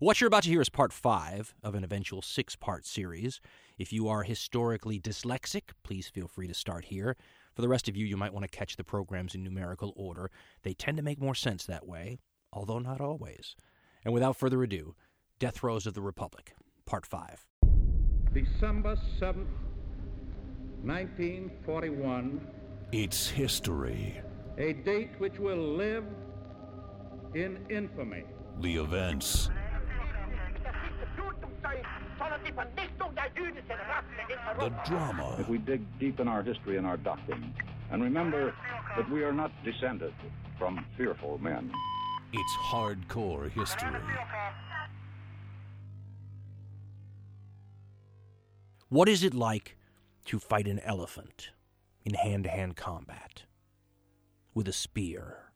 What you're about to hear is part five of an eventual six part series. If you are historically dyslexic, please feel free to start here. For the rest of you, you might want to catch the programs in numerical order. They tend to make more sense that way, although not always. And without further ado, Death Throes of the Republic, Part 5. December 7th, 1941, It's history. a date which will live in infamy. The events, the drama, if we dig deep in our history and our doctrine and remember that we are not descended from fearful men. it's hardcore history. What is it like to fight an elephant in hand to hand combat with a spear?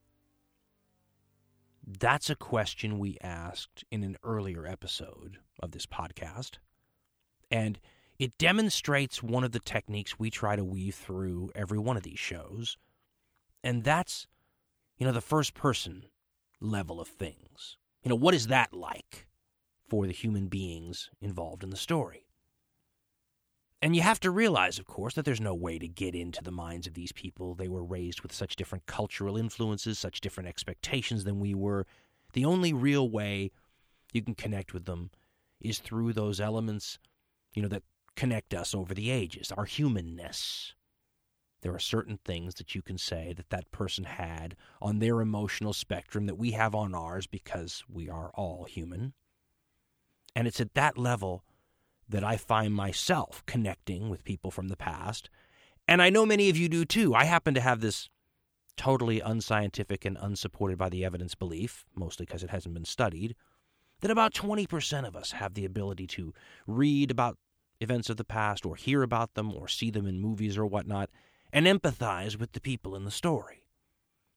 That's a question we asked in an earlier episode of this podcast. And it demonstrates one of the techniques we try to weave through every one of these shows. And that's, you know, the first person level of things. You know, what is that like for the human beings involved in the story? And you have to realize, of course, that there's no way to get into the minds of these people. They were raised with such different cultural influences, such different expectations than we were. The only real way you can connect with them is through those elements, you know, that connect us over the ages, our humanness. There are certain things that you can say that that person had on their emotional spectrum that we have on ours because we are all human. And it's at that level that I find myself connecting with people from the past. And I know many of you do too. I happen to have this totally unscientific and unsupported by the evidence belief, mostly because it hasn't been studied, that about 20% of us have the ability to read about events of the past or hear about them or see them in movies or whatnot and empathize with the people in the story.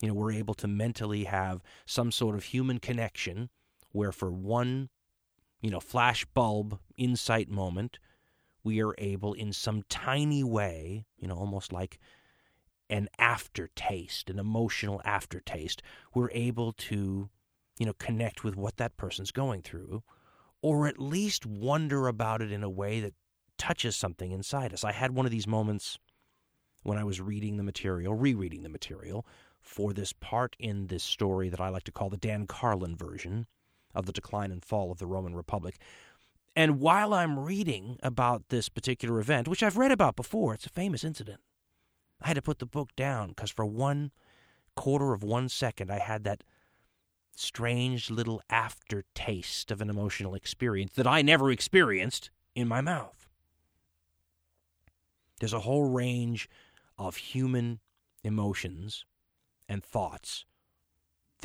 You know, we're able to mentally have some sort of human connection where for one you know, flash bulb insight moment, we are able in some tiny way, you know, almost like an aftertaste, an emotional aftertaste, we're able to, you know, connect with what that person's going through, or at least wonder about it in a way that touches something inside us. I had one of these moments when I was reading the material, rereading the material, for this part in this story that I like to call the Dan Carlin version of the decline and fall of the Roman Republic. And while I'm reading about this particular event, which I've read about before, it's a famous incident, I had to put the book down because for one quarter of one second, I had that strange little aftertaste of an emotional experience that I never experienced in my mouth. There's a whole range of human emotions and thoughts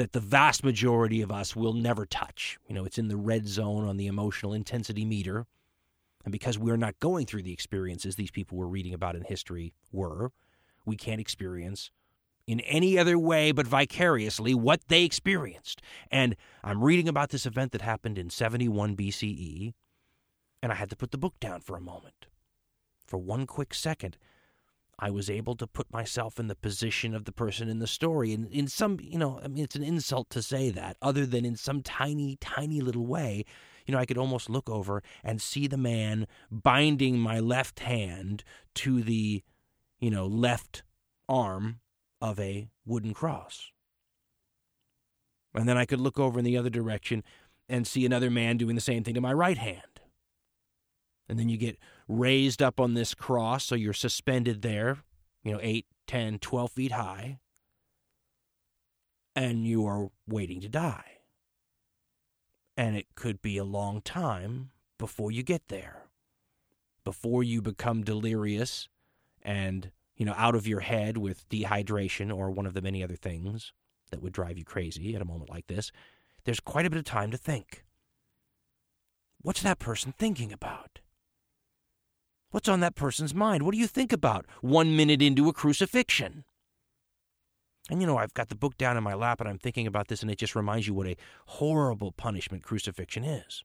that the vast majority of us will never touch. You know, it's in the red zone on the emotional intensity meter. And because we're not going through the experiences these people were reading about in history were, we can't experience in any other way but vicariously what they experienced. And I'm reading about this event that happened in 71 BCE, and I had to put the book down for a moment. For one quick second, I was able to put myself in the position of the person in the story. And in some, you know, I mean, it's an insult to say that, other than in some tiny, tiny little way, you know, I could almost look over and see the man binding my left hand to the, you know, left arm of a wooden cross. And then I could look over in the other direction and see another man doing the same thing to my right hand. And then you get raised up on this cross, so you're suspended there, you know, 8, 10, 12 feet high, and you are waiting to die. And it could be a long time before you get there, before you become delirious and, you know, out of your head with dehydration or one of the many other things that would drive you crazy at a moment like this. There's quite a bit of time to think. What's that person thinking about? What's on that person's mind? What do you think about one minute into a crucifixion? And you know, I've got the book down in my lap and I'm thinking about this, and it just reminds you what a horrible punishment crucifixion is.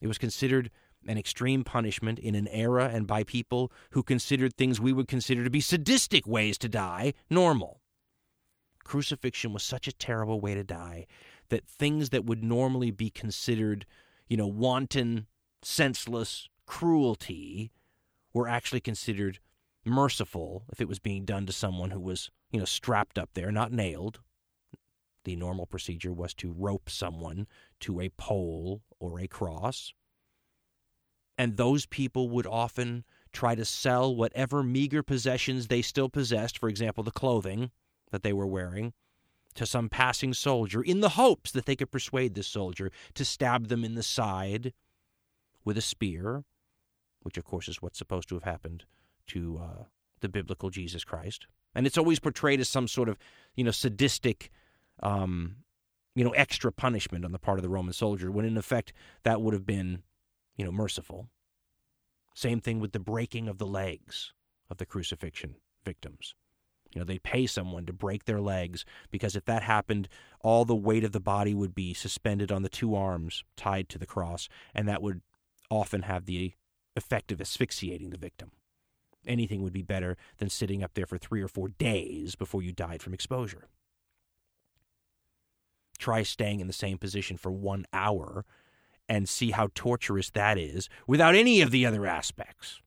It was considered an extreme punishment in an era and by people who considered things we would consider to be sadistic ways to die normal. Crucifixion was such a terrible way to die that things that would normally be considered, you know, wanton, senseless cruelty were actually considered merciful if it was being done to someone who was, you know, strapped up there, not nailed. The normal procedure was to rope someone to a pole or a cross. And those people would often try to sell whatever meager possessions they still possessed, for example, the clothing that they were wearing, to some passing soldier in the hopes that they could persuade this soldier to stab them in the side with a spear, which, of course, is what's supposed to have happened to uh, the biblical Jesus Christ. And it's always portrayed as some sort of, you know, sadistic, um, you know, extra punishment on the part of the Roman soldier, when in effect that would have been, you know, merciful. Same thing with the breaking of the legs of the crucifixion victims. You know, they'd pay someone to break their legs because if that happened, all the weight of the body would be suspended on the two arms tied to the cross, and that would often have the effect of asphyxiating the victim. Anything would be better than sitting up there for three or four days before you died from exposure. Try staying in the same position for one hour and see how torturous that is without any of the other aspects.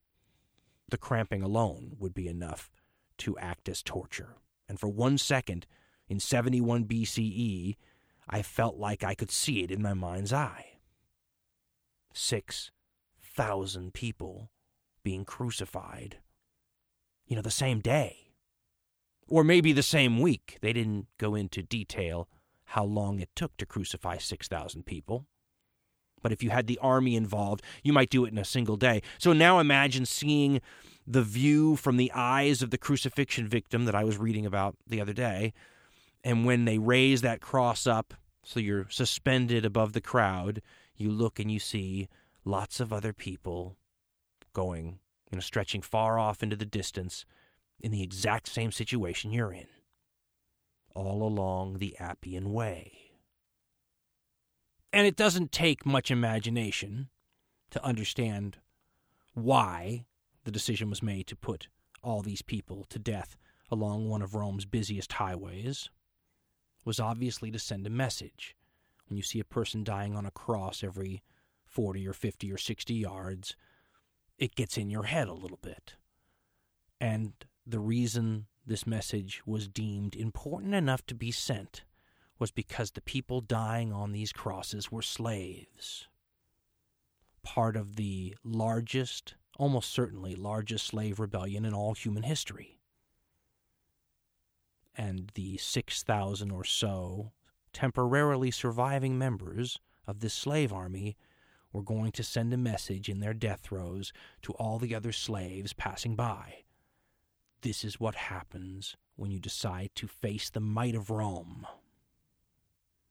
The cramping alone would be enough to act as torture. And for one second, in 71 BCE, I felt like I could see it in my mind's eye. Six thousand people being crucified, you know, the same day. Or maybe the same week. They didn't go into detail how long it took to crucify 6,000 people. But if you had the army involved, you might do it in a single day. So now imagine seeing the view from the eyes of the crucifixion victim that I was reading about the other day. And when they raise that cross up, so you're suspended above the crowd, you look and you see lots of other people going, you know, stretching far off into the distance in the exact same situation you're in, all along the Appian Way. And it doesn't take much imagination to understand why the decision was made to put all these people to death along one of Rome's busiest highways was obviously to send a message. When you see a person dying on a cross every 40 or 50 or 60 yards, it gets in your head a little bit. And the reason this message was deemed important enough to be sent was because the people dying on these crosses were slaves. Part of the largest, almost certainly largest slave rebellion in all human history. And the 6,000 or so temporarily surviving members of this slave army were going to send a message in their death throes to all the other slaves passing by. This is what happens when you decide to face the might of Rome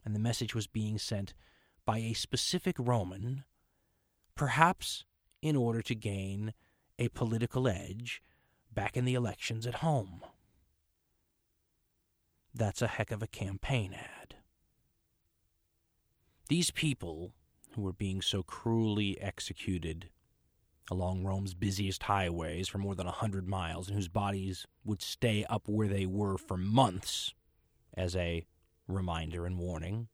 and the message was being sent by a specific Roman, perhaps in order to gain a political edge back in the elections at home. That's a heck of a campaign ad. These people who were being so cruelly executed along Rome's busiest highways for more than a hundred miles, and whose bodies would stay up where they were for months as a reminder and warning.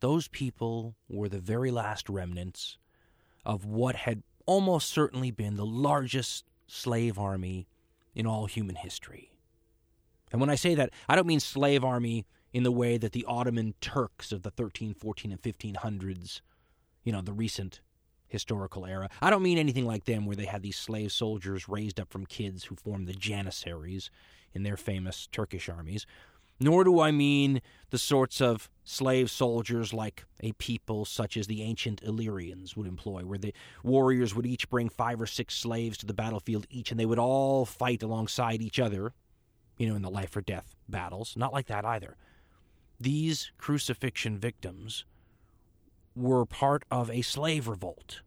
Those people were the very last remnants of what had almost certainly been the largest slave army in all human history. And when I say that, I don't mean slave army in the way that the Ottoman Turks of the 13, 14, and 1500s, you know, the recent historical era. I don't mean anything like them where they had these slave soldiers raised up from kids who formed the Janissaries in their famous Turkish armies nor do I mean the sorts of slave soldiers like a people such as the ancient Illyrians would employ, where the warriors would each bring five or six slaves to the battlefield each, and they would all fight alongside each other, you know, in the life or death battles. Not like that either. These crucifixion victims were part of a slave revolt,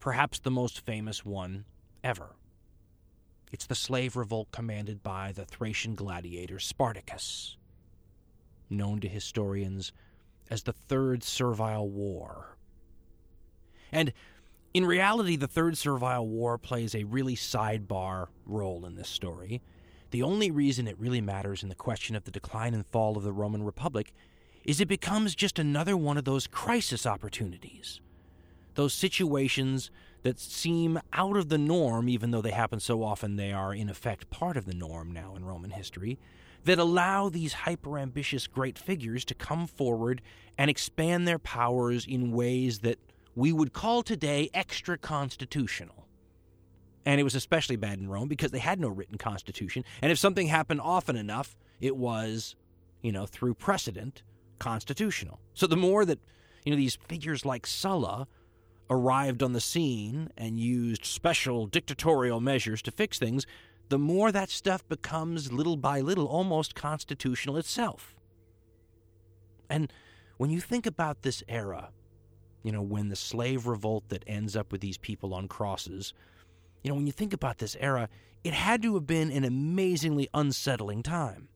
perhaps the most famous one ever. It's the slave revolt commanded by the Thracian gladiator Spartacus known to historians as the Third Servile War. And in reality, the Third Servile War plays a really sidebar role in this story. The only reason it really matters in the question of the decline and fall of the Roman Republic is it becomes just another one of those crisis opportunities. Those situations that seem out of the norm, even though they happen so often they are, in effect, part of the norm now in Roman history, that allow these hyper ambitious great figures to come forward and expand their powers in ways that we would call today extra constitutional. And it was especially bad in Rome because they had no written constitution. And if something happened often enough, it was, you know, through precedent, constitutional. So the more that, you know, these figures like Sulla arrived on the scene and used special dictatorial measures to fix things, the more that stuff becomes little by little almost constitutional itself. And when you think about this era, you know, when the slave revolt that ends up with these people on crosses, you know, when you think about this era, it had to have been an amazingly unsettling time.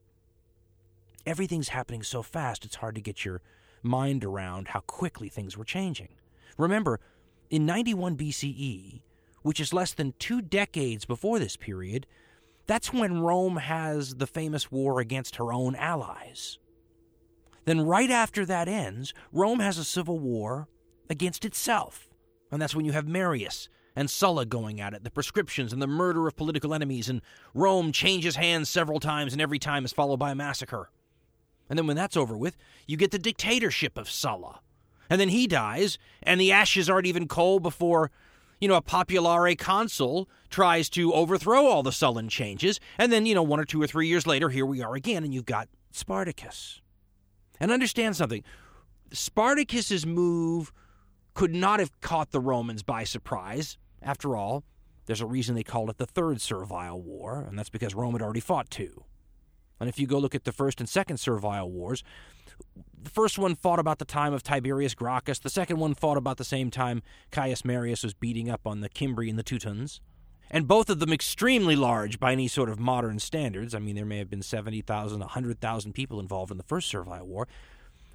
Everything's happening so fast, it's hard to get your mind around how quickly things were changing. Remember, in 91 BCE, which is less than two decades before this period, that's when Rome has the famous war against her own allies. Then, right after that ends, Rome has a civil war against itself. And that's when you have Marius and Sulla going at it, the proscriptions and the murder of political enemies, and Rome changes hands several times, and every time is followed by a massacre. And then, when that's over with, you get the dictatorship of Sulla. And then he dies, and the ashes aren't even cold before, you know, a populare consul tries to overthrow all the Sullan changes. And then, you know, one or two or three years later, here we are again, and you've got Spartacus. And understand something Spartacus's move could not have caught the Romans by surprise. After all, there's a reason they called it the Third Servile War, and that's because Rome had already fought two. And if you go look at the First and Second Servile Wars, the first one fought about the time of Tiberius Gracchus. The second one fought about the same time Caius Marius was beating up on the Cimbri and the Teutons. And both of them extremely large by any sort of modern standards. I mean, there may have been 70,000, 100,000 people involved in the First Servile War.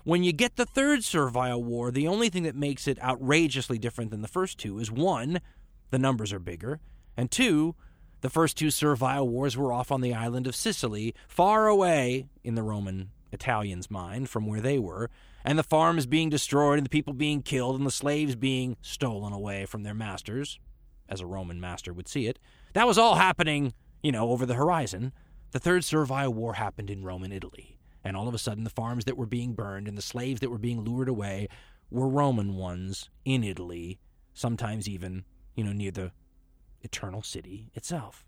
When you get the Third Servile War, the only thing that makes it outrageously different than the first two is one, the numbers are bigger, and two, the first two Servile Wars were off on the island of Sicily, far away in the Roman Italians' mind from where they were, and the farms being destroyed and the people being killed and the slaves being stolen away from their masters, as a Roman master would see it. That was all happening, you know, over the horizon. The Third Servile War happened in Rome and Italy, and all of a sudden the farms that were being burned and the slaves that were being lured away were Roman ones in Italy, sometimes even, you know, near the eternal city itself.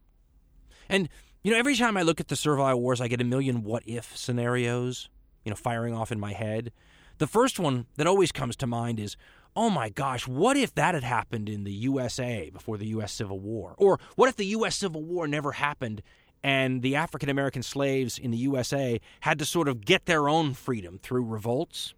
And you know, every time I look at the Servile Wars, I get a million what if scenarios, you know, firing off in my head. The first one that always comes to mind is, oh my gosh, what if that had happened in the USA before the U.S. Civil War? Or what if the U.S. Civil War never happened and the African American slaves in the USA had to sort of get their own freedom through revolts?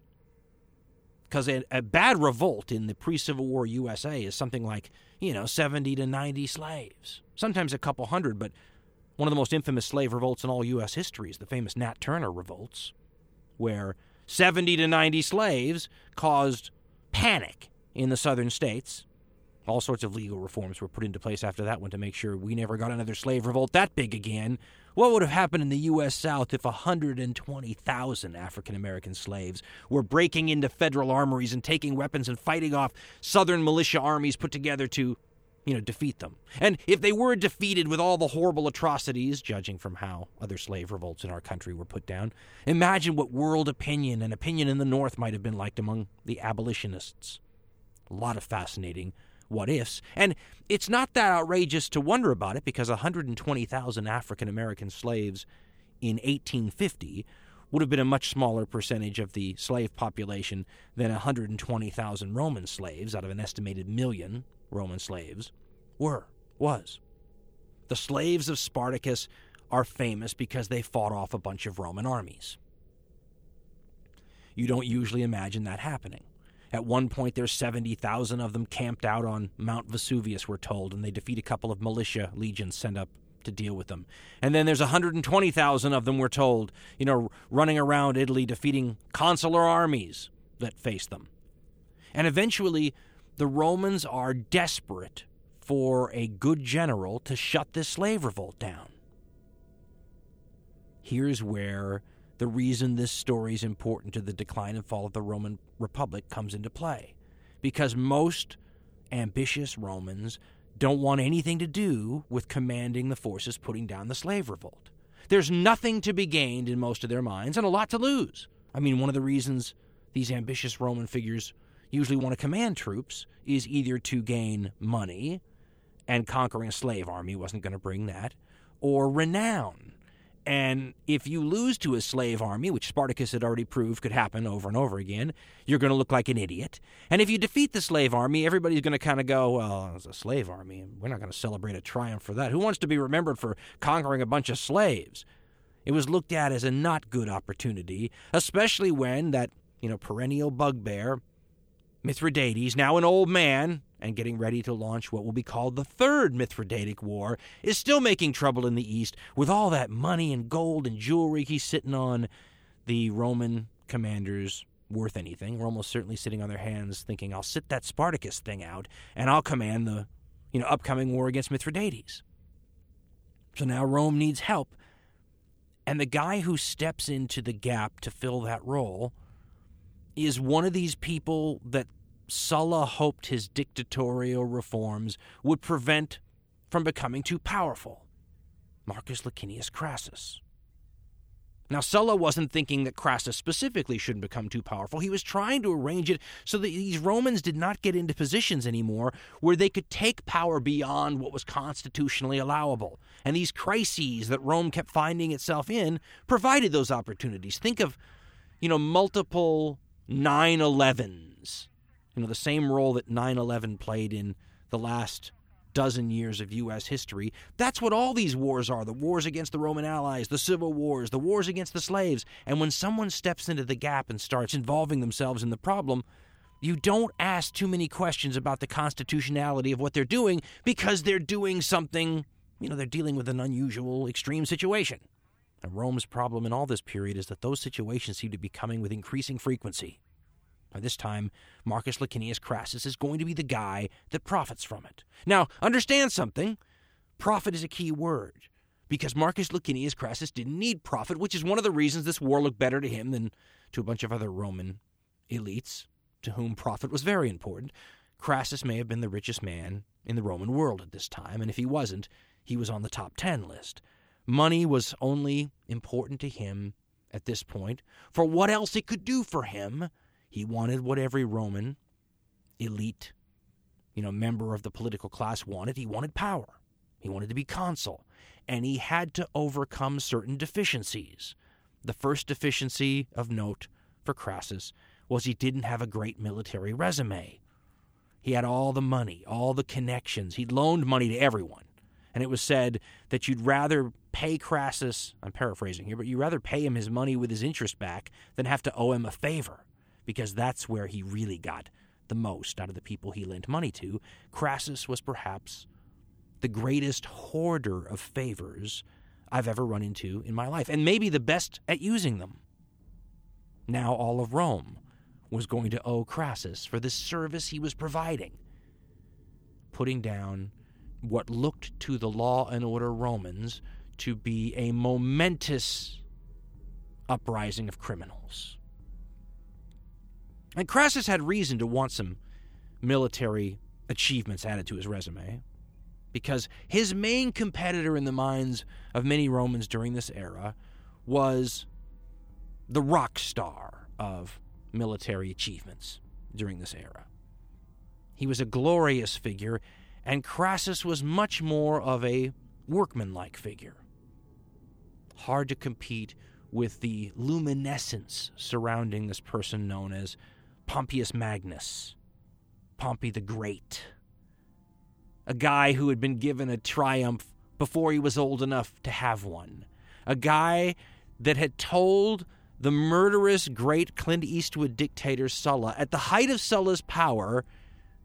Because a, a bad revolt in the pre Civil War USA is something like, you know, 70 to 90 slaves, sometimes a couple hundred, but one of the most infamous slave revolts in all U.S. history is the famous Nat Turner revolts, where 70 to 90 slaves caused panic in the southern states. All sorts of legal reforms were put into place after that one to make sure we never got another slave revolt that big again. What would have happened in the U.S. South if 120,000 African American slaves were breaking into federal armories and taking weapons and fighting off Southern militia armies put together to you know, defeat them. And if they were defeated with all the horrible atrocities, judging from how other slave revolts in our country were put down, imagine what world opinion and opinion in the North might have been like among the abolitionists. A lot of fascinating what ifs. And it's not that outrageous to wonder about it because 120,000 African American slaves in 1850 would have been a much smaller percentage of the slave population than 120,000 Roman slaves out of an estimated million Roman slaves were, was. The slaves of Spartacus are famous because they fought off a bunch of Roman armies. You don't usually imagine that happening. At one point, there's 70,000 of them camped out on Mount Vesuvius, we're told, and they defeat a couple of militia legions sent up to deal with them. And then there's 120,000 of them, we're told, you know, running around Italy defeating consular armies that face them. And eventually, the Romans are desperate for a good general to shut this slave revolt down. Here's where the reason this story is important to the decline and fall of the Roman Republic comes into play. Because most ambitious Romans don't want anything to do with commanding the forces putting down the slave revolt. There's nothing to be gained in most of their minds and a lot to lose. I mean, one of the reasons these ambitious Roman figures usually want to command troops is either to gain money, and conquering a slave army wasn't going to bring that, or renown. And if you lose to a slave army, which Spartacus had already proved could happen over and over again, you're going to look like an idiot. And if you defeat the slave army, everybody's going to kind of go, well, it's a slave army, we're not going to celebrate a triumph for that. Who wants to be remembered for conquering a bunch of slaves? It was looked at as a not good opportunity, especially when that, you know, perennial bugbear, Mithridates, now an old man and getting ready to launch what will be called the Third Mithridatic War, is still making trouble in the East with all that money and gold and jewelry he's sitting on. The Roman commanders worth anything. We're almost certainly sitting on their hands thinking, I'll sit that Spartacus thing out and I'll command the you know, upcoming war against Mithridates. So now Rome needs help. And the guy who steps into the gap to fill that role is one of these people that Sulla hoped his dictatorial reforms would prevent from becoming too powerful Marcus Licinius Crassus. Now, Sulla wasn't thinking that Crassus specifically shouldn't become too powerful. He was trying to arrange it so that these Romans did not get into positions anymore where they could take power beyond what was constitutionally allowable. And these crises that Rome kept finding itself in provided those opportunities. Think of, you know, multiple 9 11s. You know, the same role that 9 11 played in the last dozen years of U.S. history. That's what all these wars are the wars against the Roman allies, the civil wars, the wars against the slaves. And when someone steps into the gap and starts involving themselves in the problem, you don't ask too many questions about the constitutionality of what they're doing because they're doing something, you know, they're dealing with an unusual, extreme situation. And Rome's problem in all this period is that those situations seem to be coming with increasing frequency. By this time, Marcus Licinius Crassus is going to be the guy that profits from it. Now, understand something profit is a key word because Marcus Licinius Crassus didn't need profit, which is one of the reasons this war looked better to him than to a bunch of other Roman elites to whom profit was very important. Crassus may have been the richest man in the Roman world at this time, and if he wasn't, he was on the top 10 list. Money was only important to him at this point for what else it could do for him he wanted what every Roman elite, you know, member of the political class wanted. He wanted power. He wanted to be consul. And he had to overcome certain deficiencies. The first deficiency of note for Crassus was he didn't have a great military resume. He had all the money, all the connections. He'd loaned money to everyone. And it was said that you'd rather pay Crassus, I'm paraphrasing here, but you'd rather pay him his money with his interest back than have to owe him a favor because that's where he really got the most out of the people he lent money to. Crassus was perhaps the greatest hoarder of favors I've ever run into in my life, and maybe the best at using them. Now all of Rome was going to owe Crassus for the service he was providing, putting down what looked to the law and order Romans to be a momentous uprising of criminals. And Crassus had reason to want some military achievements added to his resume because his main competitor in the minds of many Romans during this era was the rock star of military achievements during this era. He was a glorious figure, and Crassus was much more of a workmanlike figure. Hard to compete with the luminescence surrounding this person known as Pompeius Magnus, Pompey the Great, a guy who had been given a triumph before he was old enough to have one, a guy that had told the murderous great Clint Eastwood dictator Sulla, at the height of Sulla's power,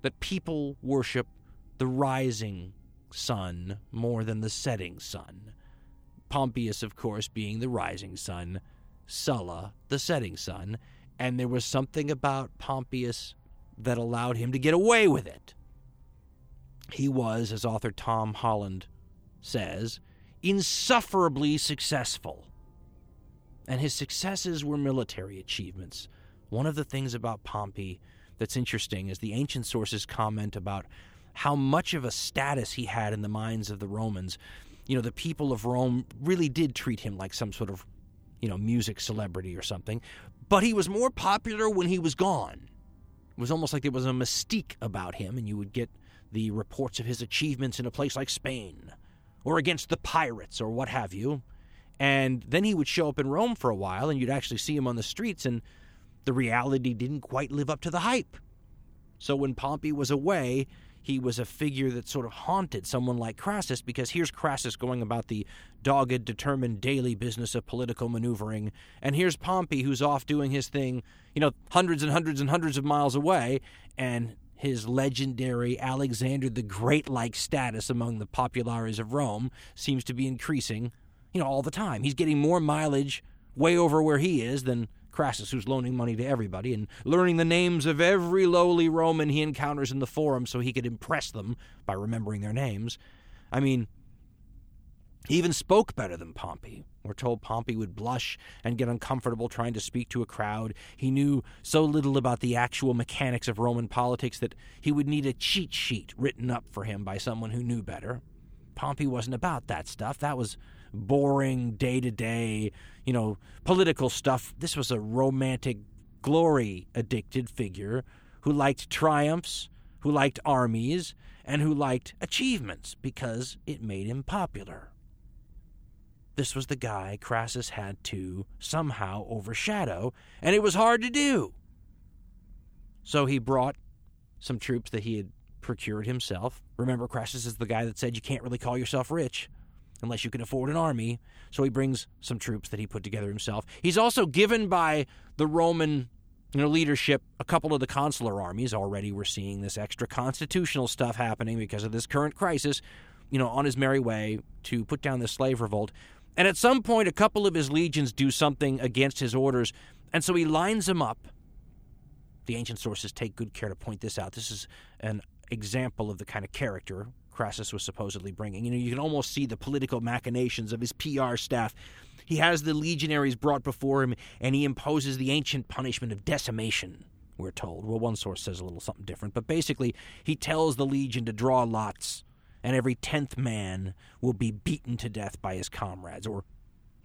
that people worship the rising sun more than the setting sun. Pompeius, of course, being the rising sun, Sulla, the setting sun, and there was something about Pompeius that allowed him to get away with it. He was, as author Tom Holland says, insufferably successful. And his successes were military achievements. One of the things about Pompey that's interesting is the ancient sources comment about how much of a status he had in the minds of the Romans. You know, the people of Rome really did treat him like some sort of, you know, music celebrity or something. But he was more popular when he was gone. It was almost like there was a mystique about him, and you would get the reports of his achievements in a place like Spain or against the pirates or what have you. And then he would show up in Rome for a while, and you'd actually see him on the streets, and the reality didn't quite live up to the hype. So when Pompey was away, he was a figure that sort of haunted someone like Crassus because here's Crassus going about the dogged, determined daily business of political maneuvering, and here's Pompey who's off doing his thing, you know, hundreds and hundreds and hundreds of miles away, and his legendary Alexander the Great like status among the populares of Rome seems to be increasing, you know, all the time. He's getting more mileage way over where he is than Crassus, who's loaning money to everybody and learning the names of every lowly Roman he encounters in the forum so he could impress them by remembering their names. I mean, he even spoke better than Pompey. We're told Pompey would blush and get uncomfortable trying to speak to a crowd. He knew so little about the actual mechanics of Roman politics that he would need a cheat sheet written up for him by someone who knew better. Pompey wasn't about that stuff. That was boring, day to day, you know, political stuff. This was a romantic, glory addicted figure who liked triumphs, who liked armies, and who liked achievements because it made him popular. This was the guy Crassus had to somehow overshadow, and it was hard to do. So he brought some troops that he had procured himself. Remember, Crassus is the guy that said you can't really call yourself rich unless you can afford an army. So he brings some troops that he put together himself. He's also given by the Roman you know, leadership a couple of the consular armies. Already we're seeing this extra constitutional stuff happening because of this current crisis, you know, on his merry way to put down this slave revolt. And at some point, a couple of his legions do something against his orders, and so he lines them up. The ancient sources take good care to point this out. This is an example of the kind of character Crassus was supposedly bringing. You know, you can almost see the political machinations of his PR staff. He has the legionaries brought before him, and he imposes the ancient punishment of decimation, we're told. Well, one source says a little something different, but basically, he tells the legion to draw lots and every tenth man will be beaten to death by his comrades, or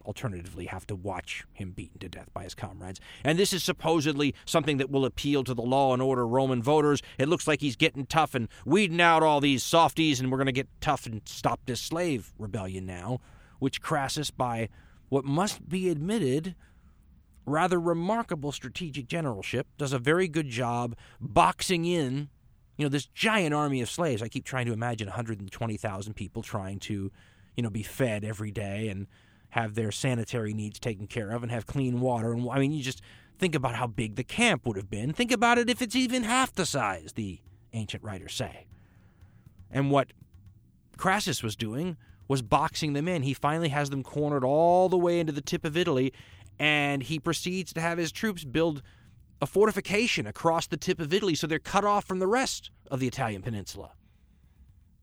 alternatively have to watch him beaten to death by his comrades. And this is supposedly something that will appeal to the law and order Roman voters. It looks like he's getting tough and weeding out all these softies, and we're going to get tough and stop this slave rebellion now, which Crassus, by what must be admitted, rather remarkable strategic generalship, does a very good job boxing in you know, this giant army of slaves. I keep trying to imagine 120,000 people trying to, you know, be fed every day and have their sanitary needs taken care of and have clean water. And I mean, you just think about how big the camp would have been. Think about it if it's even half the size, the ancient writers say. And what Crassus was doing was boxing them in. He finally has them cornered all the way into the tip of Italy, and he proceeds to have his troops build a fortification across the tip of Italy so they're cut off from the rest of the Italian peninsula.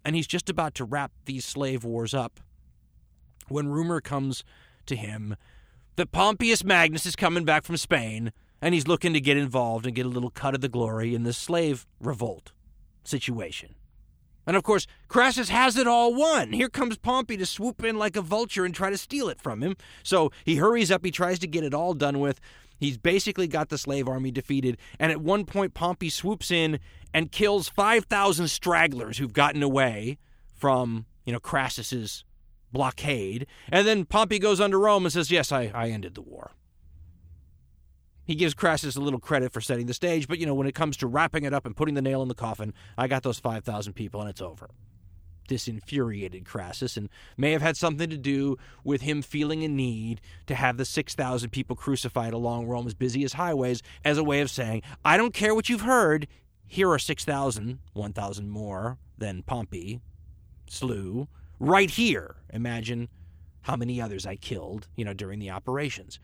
And he's just about to wrap these slave wars up when rumor comes to him that Pompeius Magnus is coming back from Spain and he's looking to get involved and get a little cut of the glory in the slave revolt situation. And of course, Crassus has it all won. Here comes Pompey to swoop in like a vulture and try to steal it from him. So he hurries up, he tries to get it all done with. He's basically got the slave army defeated. And at one point, Pompey swoops in and kills 5,000 stragglers who've gotten away from, you know, Crassus's blockade. And then Pompey goes under Rome and says, Yes, I, I ended the war. He gives Crassus a little credit for setting the stage, but, you know, when it comes to wrapping it up and putting the nail in the coffin, I got those 5,000 people and it's over. This infuriated Crassus and may have had something to do with him feeling a need to have the 6,000 people crucified along Rome's busiest highways as a way of saying, I don't care what you've heard, here are 6,000, 1,000 more than Pompey slew, right here. Imagine how many others I killed, you know, during the operations.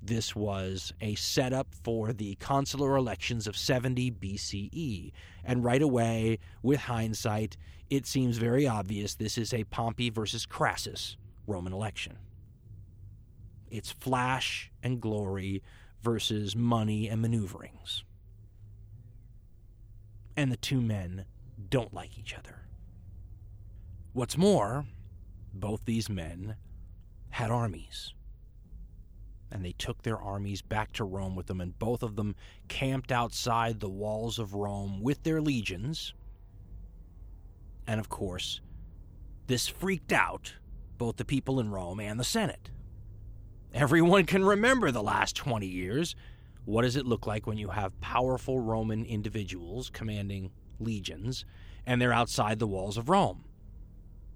This was a setup for the consular elections of 70 BCE. And right away, with hindsight, it seems very obvious this is a Pompey versus Crassus Roman election. It's flash and glory versus money and maneuverings. And the two men don't like each other. What's more, both these men had armies. And they took their armies back to Rome with them, and both of them camped outside the walls of Rome with their legions. And of course, this freaked out both the people in Rome and the Senate. Everyone can remember the last 20 years. What does it look like when you have powerful Roman individuals commanding legions and they're outside the walls of Rome?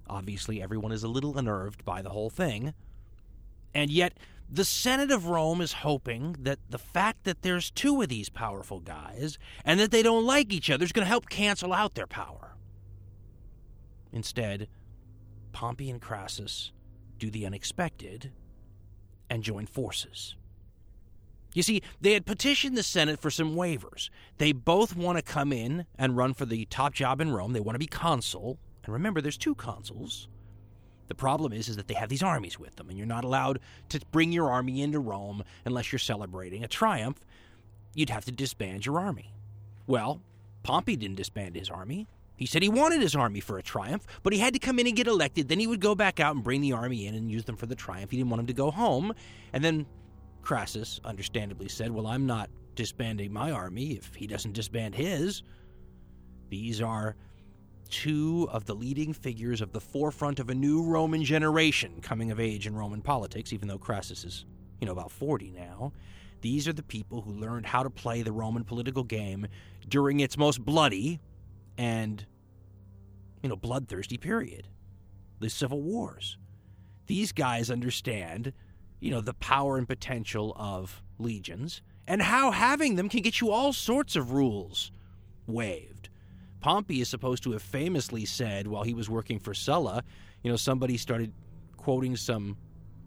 Obviously, everyone is a little unnerved by the whole thing. And yet, the Senate of Rome is hoping that the fact that there's two of these powerful guys and that they don't like each other is going to help cancel out their power. Instead, Pompey and Crassus do the unexpected and join forces. You see, they had petitioned the Senate for some waivers. They both want to come in and run for the top job in Rome. They want to be consul. And remember, there's two consuls. The problem is, is that they have these armies with them, and you're not allowed to bring your army into Rome unless you're celebrating a triumph. You'd have to disband your army. Well, Pompey didn't disband his army. He said he wanted his army for a triumph, but he had to come in and get elected. Then he would go back out and bring the army in and use them for the triumph. He didn't want them to go home. And then Crassus, understandably, said, Well, I'm not disbanding my army if he doesn't disband his. These are two of the leading figures of the forefront of a new Roman generation coming of age in Roman politics, even though Crassus is, you know, about 40 now. These are the people who learned how to play the Roman political game during its most bloody and, you know, bloodthirsty period the civil wars. These guys understand, you know, the power and potential of legions and how having them can get you all sorts of rules waived Pompey is supposed to have famously said while he was working for Sulla, you know, somebody started quoting some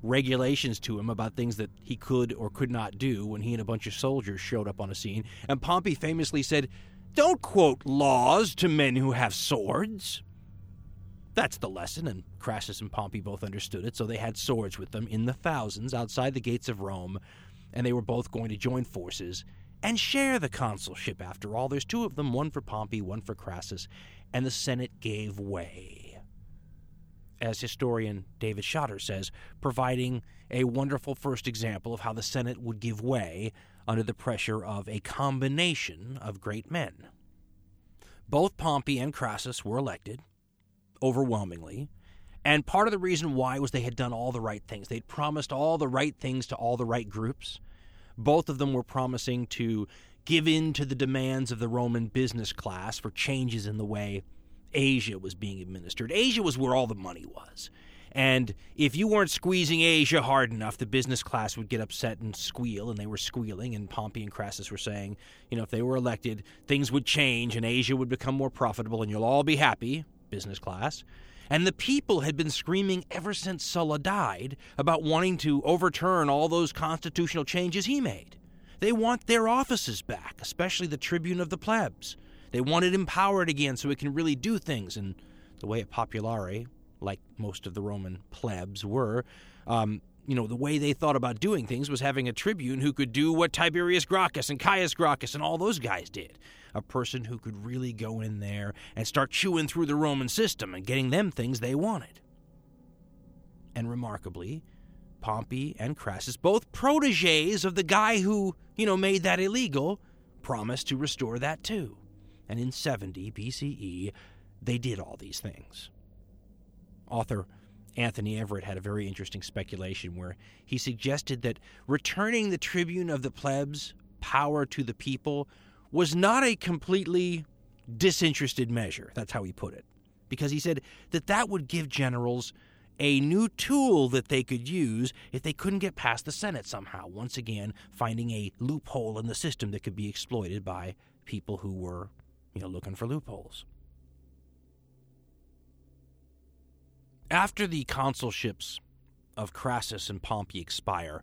regulations to him about things that he could or could not do when he and a bunch of soldiers showed up on a scene. And Pompey famously said, Don't quote laws to men who have swords. That's the lesson, and Crassus and Pompey both understood it, so they had swords with them in the thousands outside the gates of Rome, and they were both going to join forces and share the consulship after all. There's two of them, one for Pompey, one for Crassus, and the Senate gave way. As historian David Shotter says, providing a wonderful first example of how the Senate would give way under the pressure of a combination of great men. Both Pompey and Crassus were elected, overwhelmingly, and part of the reason why was they had done all the right things. They'd promised all the right things to all the right groups. Both of them were promising to give in to the demands of the Roman business class for changes in the way Asia was being administered. Asia was where all the money was. And if you weren't squeezing Asia hard enough, the business class would get upset and squeal, and they were squealing. And Pompey and Crassus were saying, you know, if they were elected, things would change and Asia would become more profitable, and you'll all be happy, business class. And the people had been screaming ever since Sulla died about wanting to overturn all those constitutional changes he made. They want their offices back, especially the tribune of the plebs. They want it empowered again so it can really do things. And the way a Populare, like most of the Roman plebs were, um, you know, the way they thought about doing things was having a tribune who could do what Tiberius Gracchus and Caius Gracchus and all those guys did. A person who could really go in there and start chewing through the Roman system and getting them things they wanted. And remarkably, Pompey and Crassus, both proteges of the guy who, you know, made that illegal, promised to restore that too. And in 70 BCE, they did all these things. Author Anthony Everitt had a very interesting speculation where he suggested that returning the tribune of the plebs power to the people was not a completely disinterested measure. That's how he put it. Because he said that that would give generals a new tool that they could use if they couldn't get past the Senate somehow. Once again, finding a loophole in the system that could be exploited by people who were, you know, looking for loopholes. After the consulships of Crassus and Pompey expire,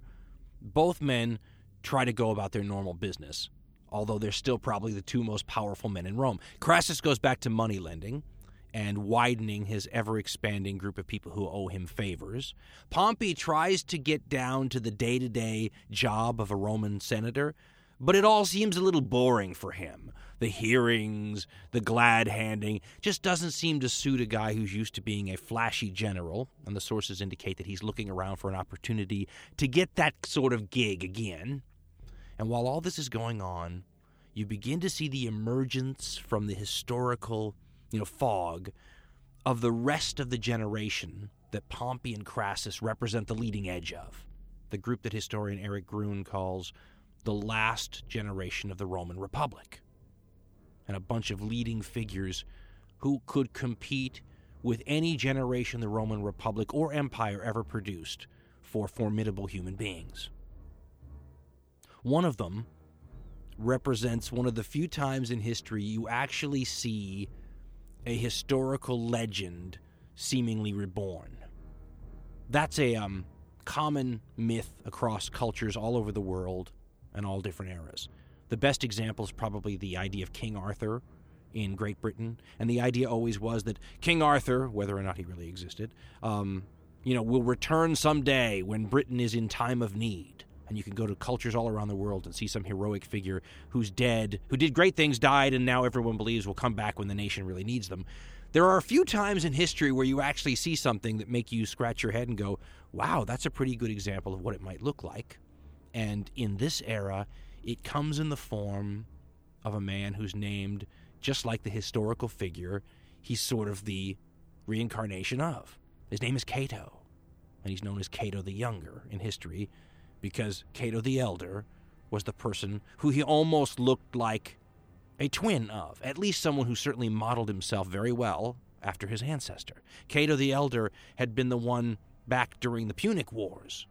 both men try to go about their normal business, although they're still probably the two most powerful men in Rome. Crassus goes back to money lending, and widening his ever expanding group of people who owe him favors. Pompey tries to get down to the day to day job of a Roman senator, but it all seems a little boring for him. The hearings, the glad handing, just doesn't seem to suit a guy who's used to being a flashy general, and the sources indicate that he's looking around for an opportunity to get that sort of gig again. And while all this is going on, you begin to see the emergence from the historical, you know, fog of the rest of the generation that Pompey and Crassus represent the leading edge of. The group that historian Erich Gruen calls the last generation of the Roman Republic. And a bunch of leading figures who could compete with any generation the Roman Republic or Empire ever produced for formidable human beings. One of them represents one of the few times in history you actually see a historical legend seemingly reborn. That's a um, common myth across cultures all over the world and all different eras. The best example is probably the idea of King Arthur in Great Britain, and the idea always was that King Arthur, whether or not he really existed, um, you know, will return someday when Britain is in time of need and you can go to cultures all around the world and see some heroic figure who's dead, who did great things, died, and now everyone believes will come back when the nation really needs them. There are a few times in history where you actually see something that make you scratch your head and go, "Wow, that's a pretty good example of what it might look like." And in this era, it comes in the form of a man who's named just like the historical figure he's sort of the reincarnation of. His name is Cato, and he's known as Cato the Younger in history because Cato the Elder was the person who he almost looked like a twin of, at least someone who certainly modeled himself very well after his ancestor. Cato the Elder had been the one back during the Punic Wars,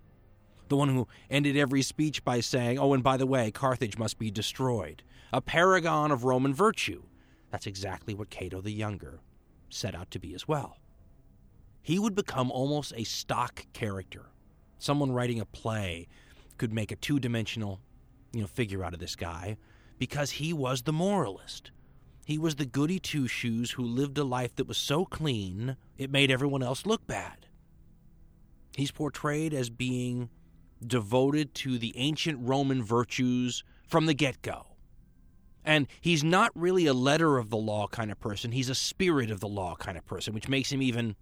the one who ended every speech by saying, Oh, and by the way, Carthage must be destroyed, a paragon of Roman virtue. That's exactly what Cato the Younger set out to be as well. He would become almost a stock character someone writing a play could make a two-dimensional, you know, figure out of this guy because he was the moralist. He was the goody two shoes who lived a life that was so clean it made everyone else look bad. He's portrayed as being devoted to the ancient Roman virtues from the get go. And he's not really a letter of the law kind of person. He's a spirit of the law kind of person, which makes him even,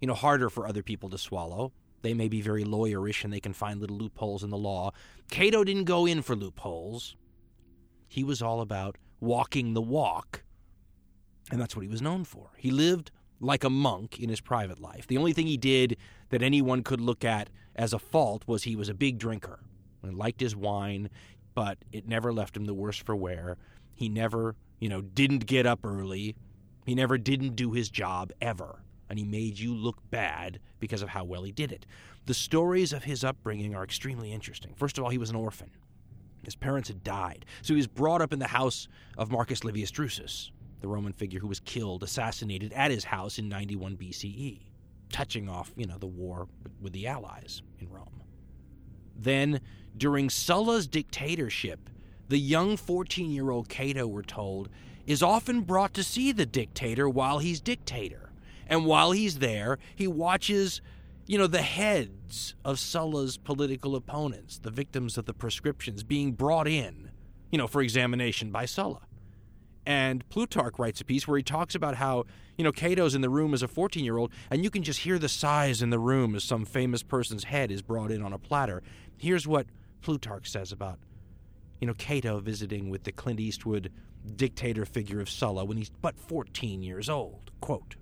you know, harder for other people to swallow. They may be very lawyerish and they can find little loopholes in the law. Cato didn't go in for loopholes. He was all about walking the walk, and that's what he was known for. He lived like a monk in his private life. The only thing he did that anyone could look at as a fault was he was a big drinker and liked his wine, but it never left him the worse for wear. He never, you know, didn't get up early. He never didn't do his job ever and he made you look bad because of how well he did it. The stories of his upbringing are extremely interesting. First of all, he was an orphan. His parents had died, so he was brought up in the house of Marcus Livius Drusus, the Roman figure who was killed, assassinated at his house in 91 BCE, touching off, you know, the war with the Allies in Rome. Then, during Sulla's dictatorship, the young 14 year old Cato, we're told, is often brought to see the dictator while he's dictator. And while he's there, he watches, you know, the heads of Sulla's political opponents, the victims of the proscriptions, being brought in, you know, for examination by Sulla. And Plutarch writes a piece where he talks about how, you know, Cato's in the room as a 14 year old, and you can just hear the sighs in the room as some famous person's head is brought in on a platter. Here's what Plutarch says about, you know, Cato visiting with the Clint Eastwood dictator figure of Sulla when he's but 14 years old. Quote,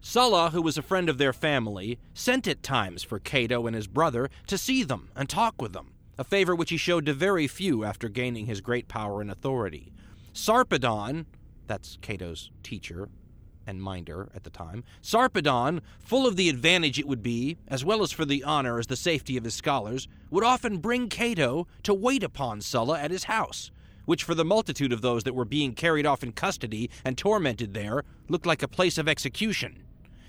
Sulla, who was a friend of their family, sent at times for Cato and his brother to see them and talk with them, a favor which he showed to very few after gaining his great power and authority. Sarpedon, that's Cato's teacher and minder at the time, Sarpedon, full of the advantage it would be, as well as for the honor as the safety of his scholars, would often bring Cato to wait upon Sulla at his house, which for the multitude of those that were being carried off in custody and tormented there looked like a place of execution.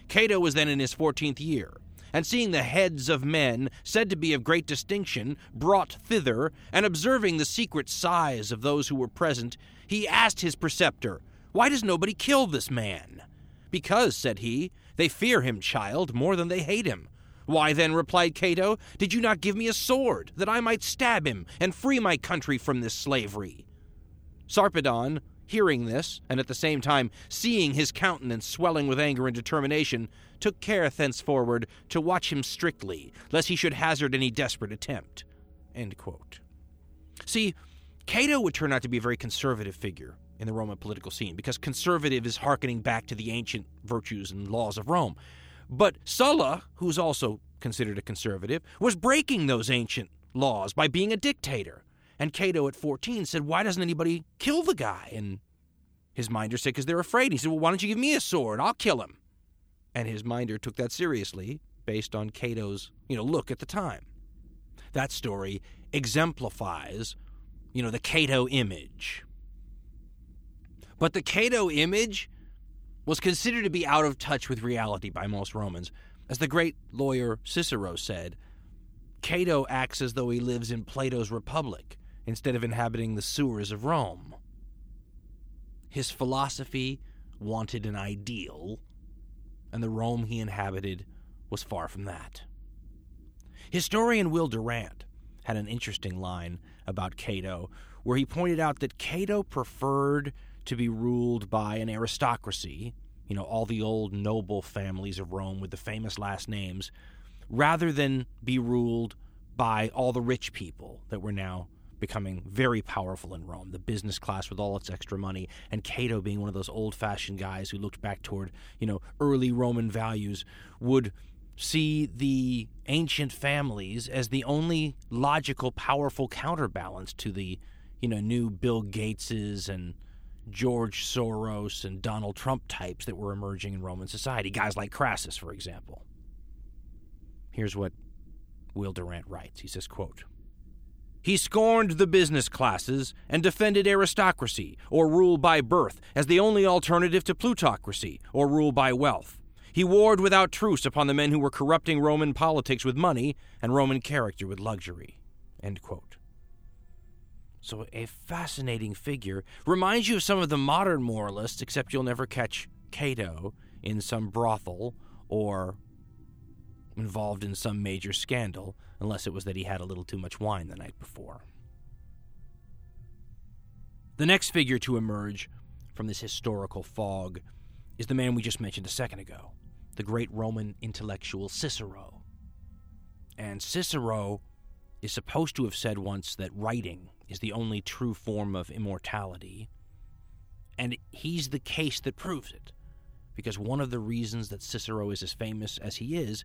Cato was then in his fourteenth year, and seeing the heads of men said to be of great distinction brought thither, and observing the secret sighs of those who were present, he asked his preceptor, Why does nobody kill this man? Because, said he, they fear him, child, more than they hate him. Why then, replied Cato, did you not give me a sword, that I might stab him and free my country from this slavery? Sarpedon, hearing this, and at the same time seeing his countenance swelling with anger and determination, took care thenceforward to watch him strictly, lest he should hazard any desperate attempt. See, Cato would turn out to be a very conservative figure in the Roman political scene because conservative is hearkening back to the ancient virtues and laws of Rome. But Sulla, who's also considered a conservative, was breaking those ancient laws by being a dictator. And Cato at 14 said, Why doesn't anybody kill the guy? And his minder said, Because they're afraid. He said, Well, why don't you give me a sword? I'll kill him. And his minder took that seriously based on Cato's, you know, look at the time. That story exemplifies, you know, the Cato image. But the Cato image was considered to be out of touch with reality by most Romans. As the great lawyer Cicero said, Cato acts as though he lives in Plato's Republic instead of inhabiting the sewers of Rome. His philosophy wanted an ideal, and the Rome he inhabited was far from that. Historian Will Durant had an interesting line about Cato where he pointed out that Cato preferred to be ruled by an aristocracy, you know, all the old noble families of Rome with the famous last names, rather than be ruled by all the rich people that were now becoming very powerful in Rome, the business class with all its extra money, and Cato being one of those old-fashioned guys who looked back toward, you know, early Roman values would see the ancient families as the only logical powerful counterbalance to the, you know, new Bill Gateses and George Soros and Donald Trump types that were emerging in Roman society, guys like Crassus, for example. Here's what Will Durant writes. He says, quote, he scorned the business classes and defended aristocracy, or rule by birth, as the only alternative to plutocracy, or rule by wealth. He warred without truce upon the men who were corrupting Roman politics with money and Roman character with luxury. So, a fascinating figure. Reminds you of some of the modern moralists, except you'll never catch Cato in some brothel or involved in some major scandal, unless it was that he had a little too much wine the night before. The next figure to emerge from this historical fog is the man we just mentioned a second ago, the great Roman intellectual Cicero. And Cicero is supposed to have said once that writing is the only true form of immortality. And he's the case that proves it. Because one of the reasons that Cicero is as famous as he is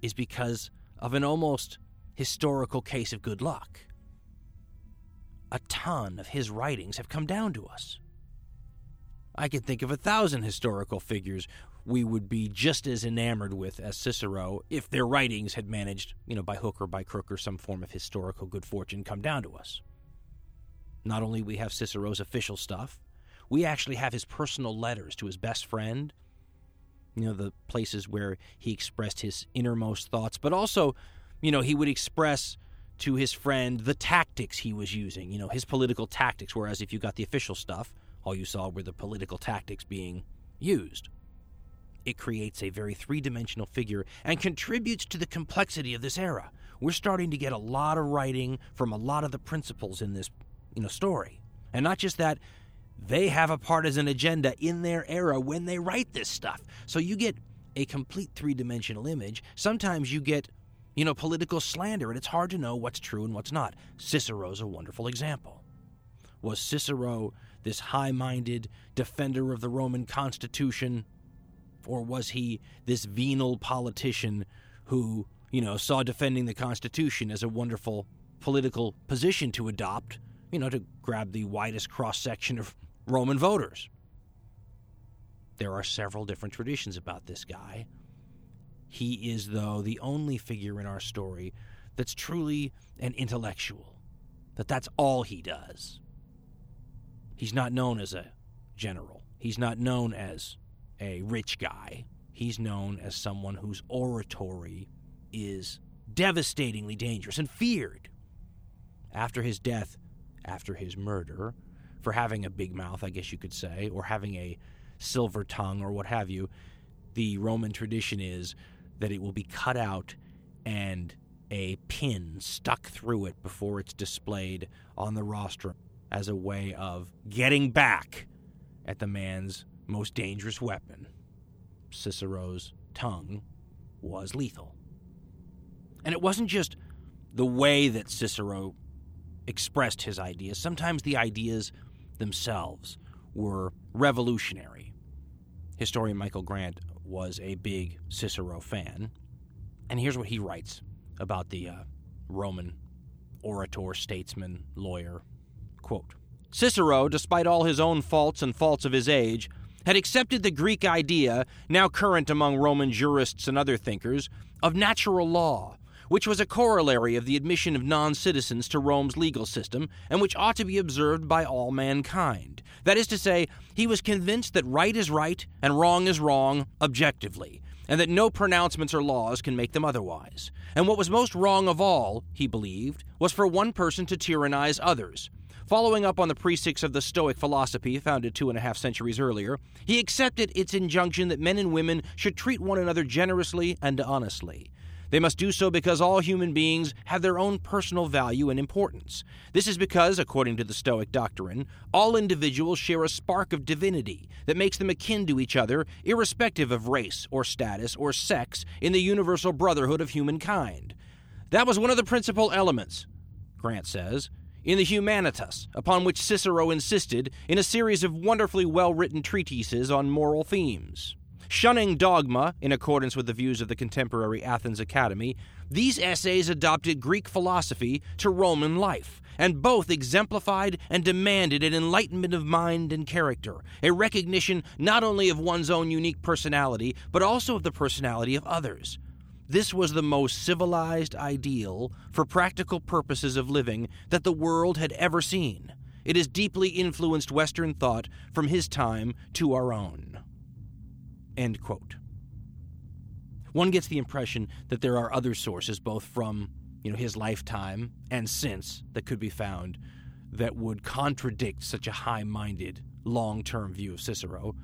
is because of an almost historical case of good luck. A ton of his writings have come down to us. I can think of a thousand historical figures we would be just as enamored with as Cicero if their writings had managed, you know, by hook or by crook or some form of historical good fortune come down to us. Not only we have Cicero's official stuff, we actually have his personal letters to his best friend, you know, the places where he expressed his innermost thoughts, but also, you know, he would express to his friend the tactics he was using, you know, his political tactics, whereas if you got the official stuff, all you saw were the political tactics being used. It creates a very three dimensional figure and contributes to the complexity of this era. We're starting to get a lot of writing from a lot of the principals in this you know, story. And not just that, they have a partisan agenda in their era when they write this stuff. So you get a complete three dimensional image. Sometimes you get, you know, political slander, and it's hard to know what's true and what's not. Cicero's a wonderful example. Was Cicero this high minded defender of the Roman Constitution, or was he this venal politician who, you know, saw defending the Constitution as a wonderful political position to adopt you know, to grab the widest cross section of Roman voters. There are several different traditions about this guy. He is, though, the only figure in our story that's truly an intellectual, that that's all he does. He's not known as a general, he's not known as a rich guy. He's known as someone whose oratory is devastatingly dangerous and feared. After his death, after his murder, for having a big mouth, I guess you could say, or having a silver tongue or what have you. The Roman tradition is that it will be cut out and a pin stuck through it before it's displayed on the rostrum as a way of getting back at the man's most dangerous weapon. Cicero's tongue was lethal. And it wasn't just the way that Cicero expressed his ideas, sometimes the ideas themselves were revolutionary. Historian Michael Grant was a big Cicero fan, and here's what he writes about the uh, Roman orator, statesman, lawyer. Quote Cicero, despite all his own faults and faults of his age, had accepted the Greek idea, now current among Roman jurists and other thinkers, of natural law, which was a corollary of the admission of non citizens to Rome's legal system, and which ought to be observed by all mankind. That is to say, he was convinced that right is right and wrong is wrong objectively, and that no pronouncements or laws can make them otherwise. And what was most wrong of all, he believed, was for one person to tyrannize others. Following up on the precepts of the Stoic philosophy founded two and a half centuries earlier, he accepted its injunction that men and women should treat one another generously and honestly. They must do so because all human beings have their own personal value and importance. This is because, according to the Stoic doctrine, all individuals share a spark of divinity that makes them akin to each other, irrespective of race or status or sex, in the universal brotherhood of humankind. That was one of the principal elements, Grant says, in the Humanitas, upon which Cicero insisted in a series of wonderfully well written treatises on moral themes. Shunning dogma, in accordance with the views of the contemporary Athens Academy, these essays adopted Greek philosophy to Roman life, and both exemplified and demanded an enlightenment of mind and character, a recognition not only of one's own unique personality, but also of the personality of others. This was the most civilized ideal for practical purposes of living that the world had ever seen. It has deeply influenced Western thought from his time to our own. End quote. One gets the impression that there are other sources, both from you know his lifetime and since, that could be found that would contradict such a high-minded, long-term view of Cicero.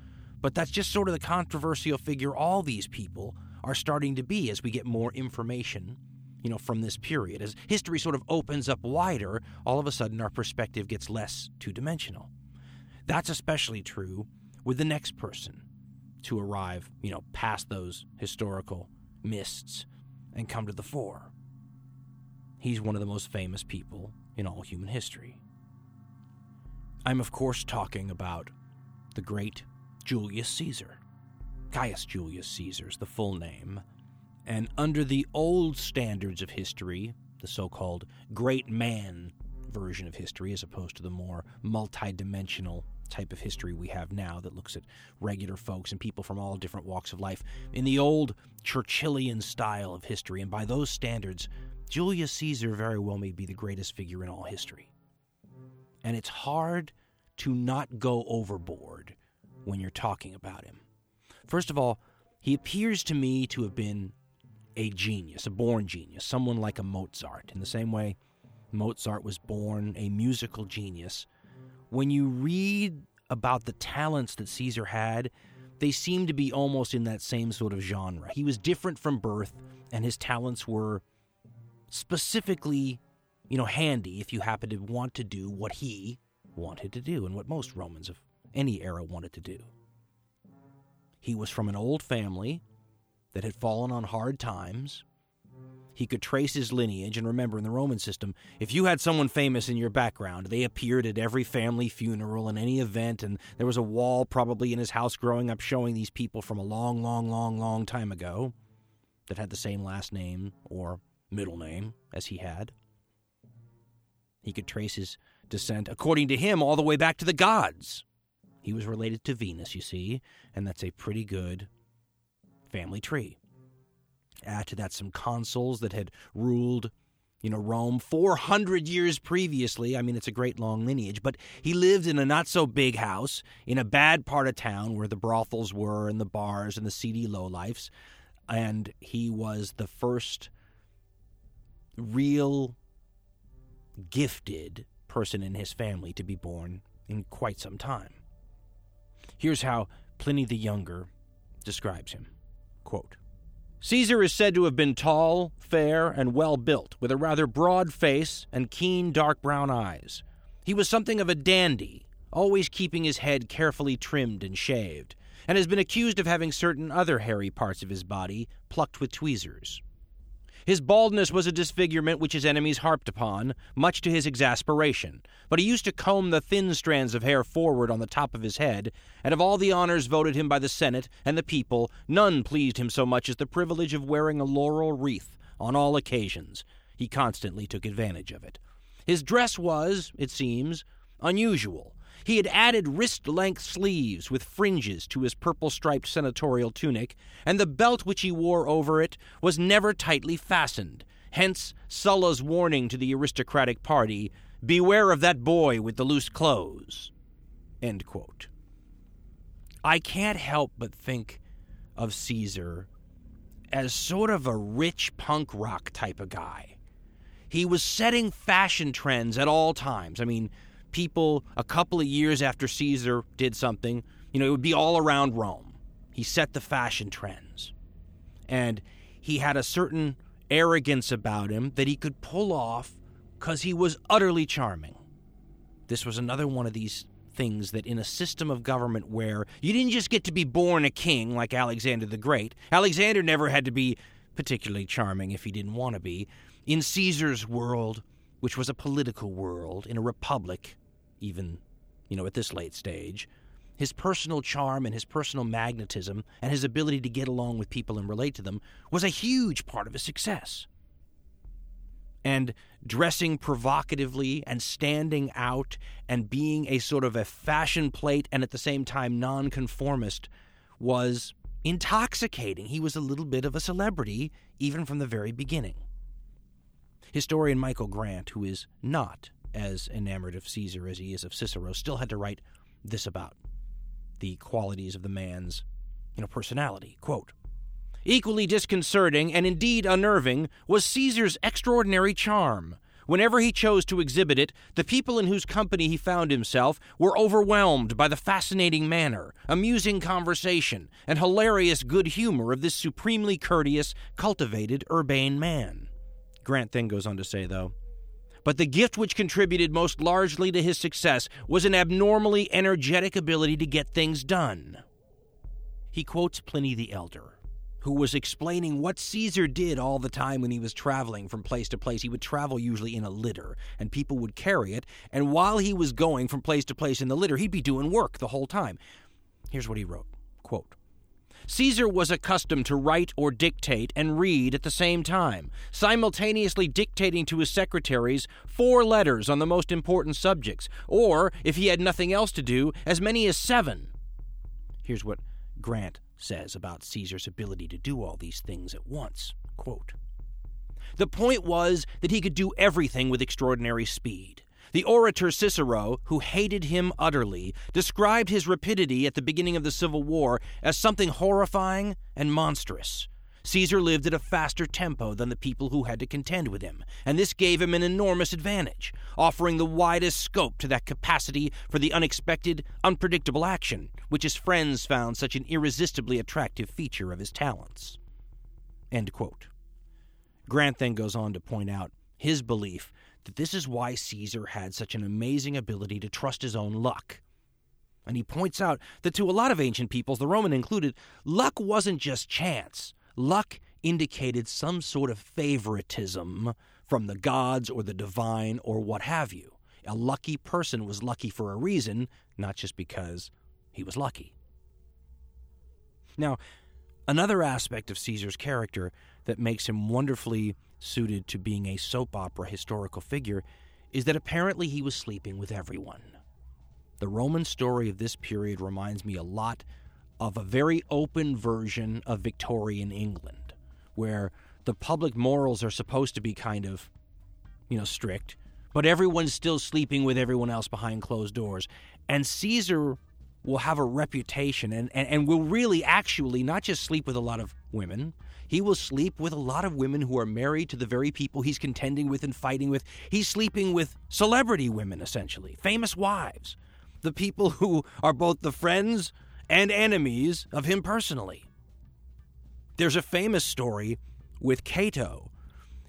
But that's just sort of the controversial figure all these people are starting to be as we get more information, you know, from this period. As history sort of opens up wider, all of a sudden our perspective gets less two-dimensional. That's especially true with the next person, to arrive, you know, past those historical mists and come to the fore. He's one of the most famous people in all human history. I'm, of course, talking about the great Julius Caesar. Caius Julius Caesar's the full name. And under the old standards of history, the so called great man version of history, as opposed to the more multidimensional type of history we have now that looks at regular folks and people from all different walks of life in the old Churchillian style of history. And by those standards, Julius Caesar very well may be the greatest figure in all history. And it's hard to not go overboard when you're talking about him. First of all, he appears to me to have been a genius, a born genius, someone like a Mozart, in the same way Mozart was born a musical genius when you read about the talents that Caesar had, they seem to be almost in that same sort of genre. He was different from birth, and his talents were specifically, you know, handy if you happen to want to do what he wanted to do and what most Romans of any era wanted to do. He was from an old family that had fallen on hard times he could trace his lineage. And remember, in the Roman system, if you had someone famous in your background, they appeared at every family funeral and any event, and there was a wall probably in his house growing up showing these people from a long, long, long, long time ago that had the same last name or middle name as he had. He could trace his descent, according to him, all the way back to the gods. He was related to Venus, you see, and that's a pretty good family tree. Add to that some consuls that had ruled, you know, Rome 400 years previously. I mean, it's a great long lineage, but he lived in a not so big house in a bad part of town where the brothels were and the bars and the seedy lowlifes. And he was the first real gifted person in his family to be born in quite some time. Here's how Pliny the Younger describes him Quote, Caesar is said to have been tall, fair, and well built, with a rather broad face and keen dark brown eyes. He was something of a dandy, always keeping his head carefully trimmed and shaved, and has been accused of having certain other hairy parts of his body plucked with tweezers. His baldness was a disfigurement which his enemies harped upon, much to his exasperation, but he used to comb the thin strands of hair forward on the top of his head, and of all the honors voted him by the Senate and the people, none pleased him so much as the privilege of wearing a laurel wreath on all occasions. He constantly took advantage of it. His dress was, it seems, unusual, he had added wrist length sleeves with fringes to his purple striped senatorial tunic, and the belt which he wore over it was never tightly fastened. Hence Sulla's warning to the aristocratic party Beware of that boy with the loose clothes. I can't help but think of Caesar as sort of a rich punk rock type of guy. He was setting fashion trends at all times. I mean, people a couple of years after Caesar did something, you know, it would be all around Rome. He set the fashion trends. And he had a certain arrogance about him that he could pull off because he was utterly charming. This was another one of these things that in a system of government where you didn't just get to be born a king like Alexander the Great, Alexander never had to be particularly charming if he didn't want to be. In Caesar's world, which was a political world in a republic, even, you know, at this late stage, his personal charm and his personal magnetism and his ability to get along with people and relate to them was a huge part of his success. And dressing provocatively and standing out and being a sort of a fashion plate and at the same time nonconformist was intoxicating. He was a little bit of a celebrity even from the very beginning. Historian Michael Grant, who is not as enamored of Caesar as he is of Cicero, still had to write this about the qualities of the man's you know, personality. Quote, Equally disconcerting and indeed unnerving was Caesar's extraordinary charm. Whenever he chose to exhibit it, the people in whose company he found himself were overwhelmed by the fascinating manner, amusing conversation, and hilarious good humor of this supremely courteous, cultivated, urbane man. Grant then goes on to say, though, but the gift which contributed most largely to his success was an abnormally energetic ability to get things done. He quotes Pliny the Elder, who was explaining what Caesar did all the time when he was traveling from place to place. He would travel usually in a litter, and people would carry it, and while he was going from place to place in the litter, he'd be doing work the whole time. Here's what he wrote quote, Caesar was accustomed to write or dictate and read at the same time, simultaneously dictating to his secretaries four letters on the most important subjects, or, if he had nothing else to do, as many as seven. Here's what Grant says about Caesar's ability to do all these things at once. Quote, the point was that he could do everything with extraordinary speed. The orator Cicero, who hated him utterly, described his rapidity at the beginning of the Civil War as something horrifying and monstrous. Caesar lived at a faster tempo than the people who had to contend with him, and this gave him an enormous advantage, offering the widest scope to that capacity for the unexpected, unpredictable action, which his friends found such an irresistibly attractive feature of his talents. Grant then goes on to point out his belief that this is why Caesar had such an amazing ability to trust his own luck. And he points out that to a lot of ancient peoples, the Roman included, luck wasn't just chance. Luck indicated some sort of favoritism from the gods or the divine or what have you. A lucky person was lucky for a reason, not just because he was lucky. Now, another aspect of Caesar's character that makes him wonderfully suited to being a soap opera historical figure is that apparently he was sleeping with everyone. The Roman story of this period reminds me a lot of a very open version of Victorian England, where the public morals are supposed to be kind of, you know, strict, but everyone's still sleeping with everyone else behind closed doors. And Caesar will have a reputation and, and, and will really actually not just sleep with a lot of women, he will sleep with a lot of women who are married to the very people he's contending with and fighting with. He's sleeping with celebrity women, essentially, famous wives. the people who are both the friends and enemies of him personally. There's a famous story with Cato,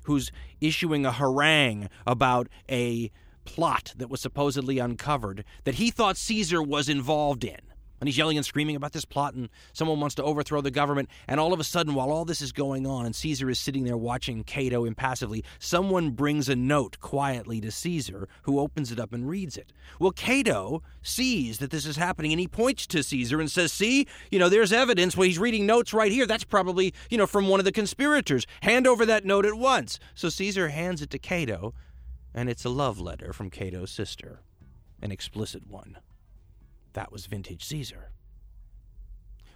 who's issuing a harangue about a plot that was supposedly uncovered that he thought Caesar was involved in and he's yelling and screaming about this plot and someone wants to overthrow the government. And all of a sudden while all this is going on and caesar is sitting there watching cato impassively someone brings a note quietly to caesar who opens it up and reads it. Well cato sees that this is happening and he points to caesar and says see you know there's evidence. Well he's reading notes right here. That's probably you know from one of the conspirators. Hand over that note at once. So caesar hands it to cato and it's a love letter from cato's sister an explicit one that was vintage Caesar.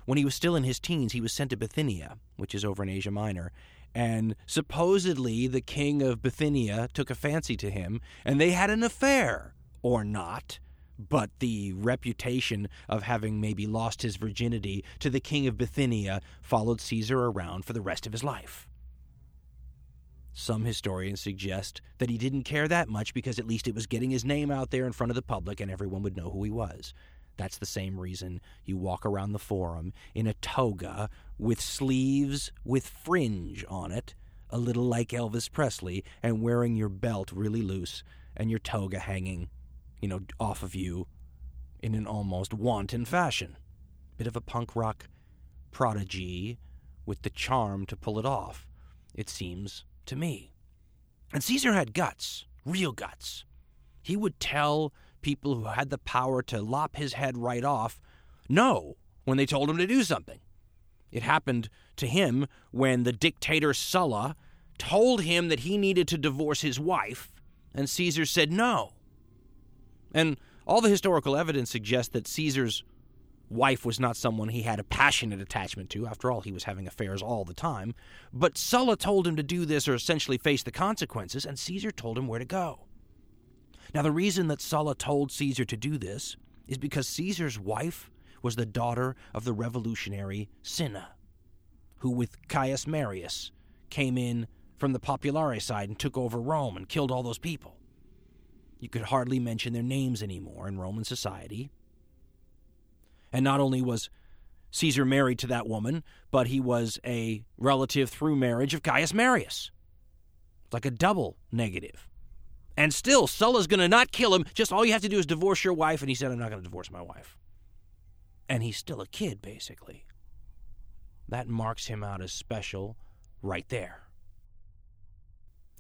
When he was still in his teens, he was sent to Bithynia, which is over in Asia Minor, and supposedly the king of Bithynia took a fancy to him, and they had an affair, or not. But the reputation of having maybe lost his virginity to the king of Bithynia followed Caesar around for the rest of his life. Some historians suggest that he didn't care that much because at least it was getting his name out there in front of the public and everyone would know who he was. That's the same reason you walk around the forum in a toga with sleeves with fringe on it, a little like Elvis Presley, and wearing your belt really loose and your toga hanging, you know, off of you in an almost wanton fashion. Bit of a punk rock prodigy with the charm to pull it off, it seems to me. And Caesar had guts, real guts. He would tell people who had the power to lop his head right off no when they told him to do something. It happened to him when the dictator Sulla told him that he needed to divorce his wife, and Caesar said no. And all the historical evidence suggests that Caesar's wife was not someone he had a passionate attachment to. After all, he was having affairs all the time. But Sulla told him to do this or essentially face the consequences, and Caesar told him where to go. Now, the reason that Sulla told Caesar to do this is because Caesar's wife was the daughter of the revolutionary Cinna, who, with Caius Marius, came in from the Populare side and took over Rome and killed all those people. You could hardly mention their names anymore in Roman society. And not only was Caesar married to that woman, but he was a relative through marriage of Caius Marius. It's like a double negative. And still, Sulla's going to not kill him. Just all you have to do is divorce your wife. And he said, I'm not going to divorce my wife. And he's still a kid, basically. That marks him out as special right there.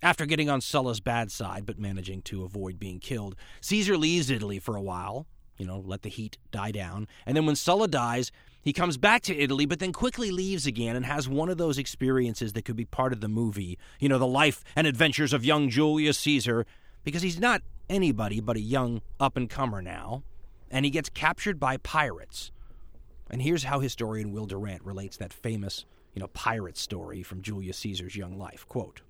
After getting on Sulla's bad side, but managing to avoid being killed, Caesar leaves Italy for a while, you know, let the heat die down. And then when Sulla dies, he comes back to Italy, but then quickly leaves again and has one of those experiences that could be part of the movie. You know, the life and adventures of young Julius Caesar because he's not anybody but a young up and comer now, and he gets captured by pirates. And here's how historian Will Durant relates that famous, you know, pirate story from Julius Caesar's young life. Quote,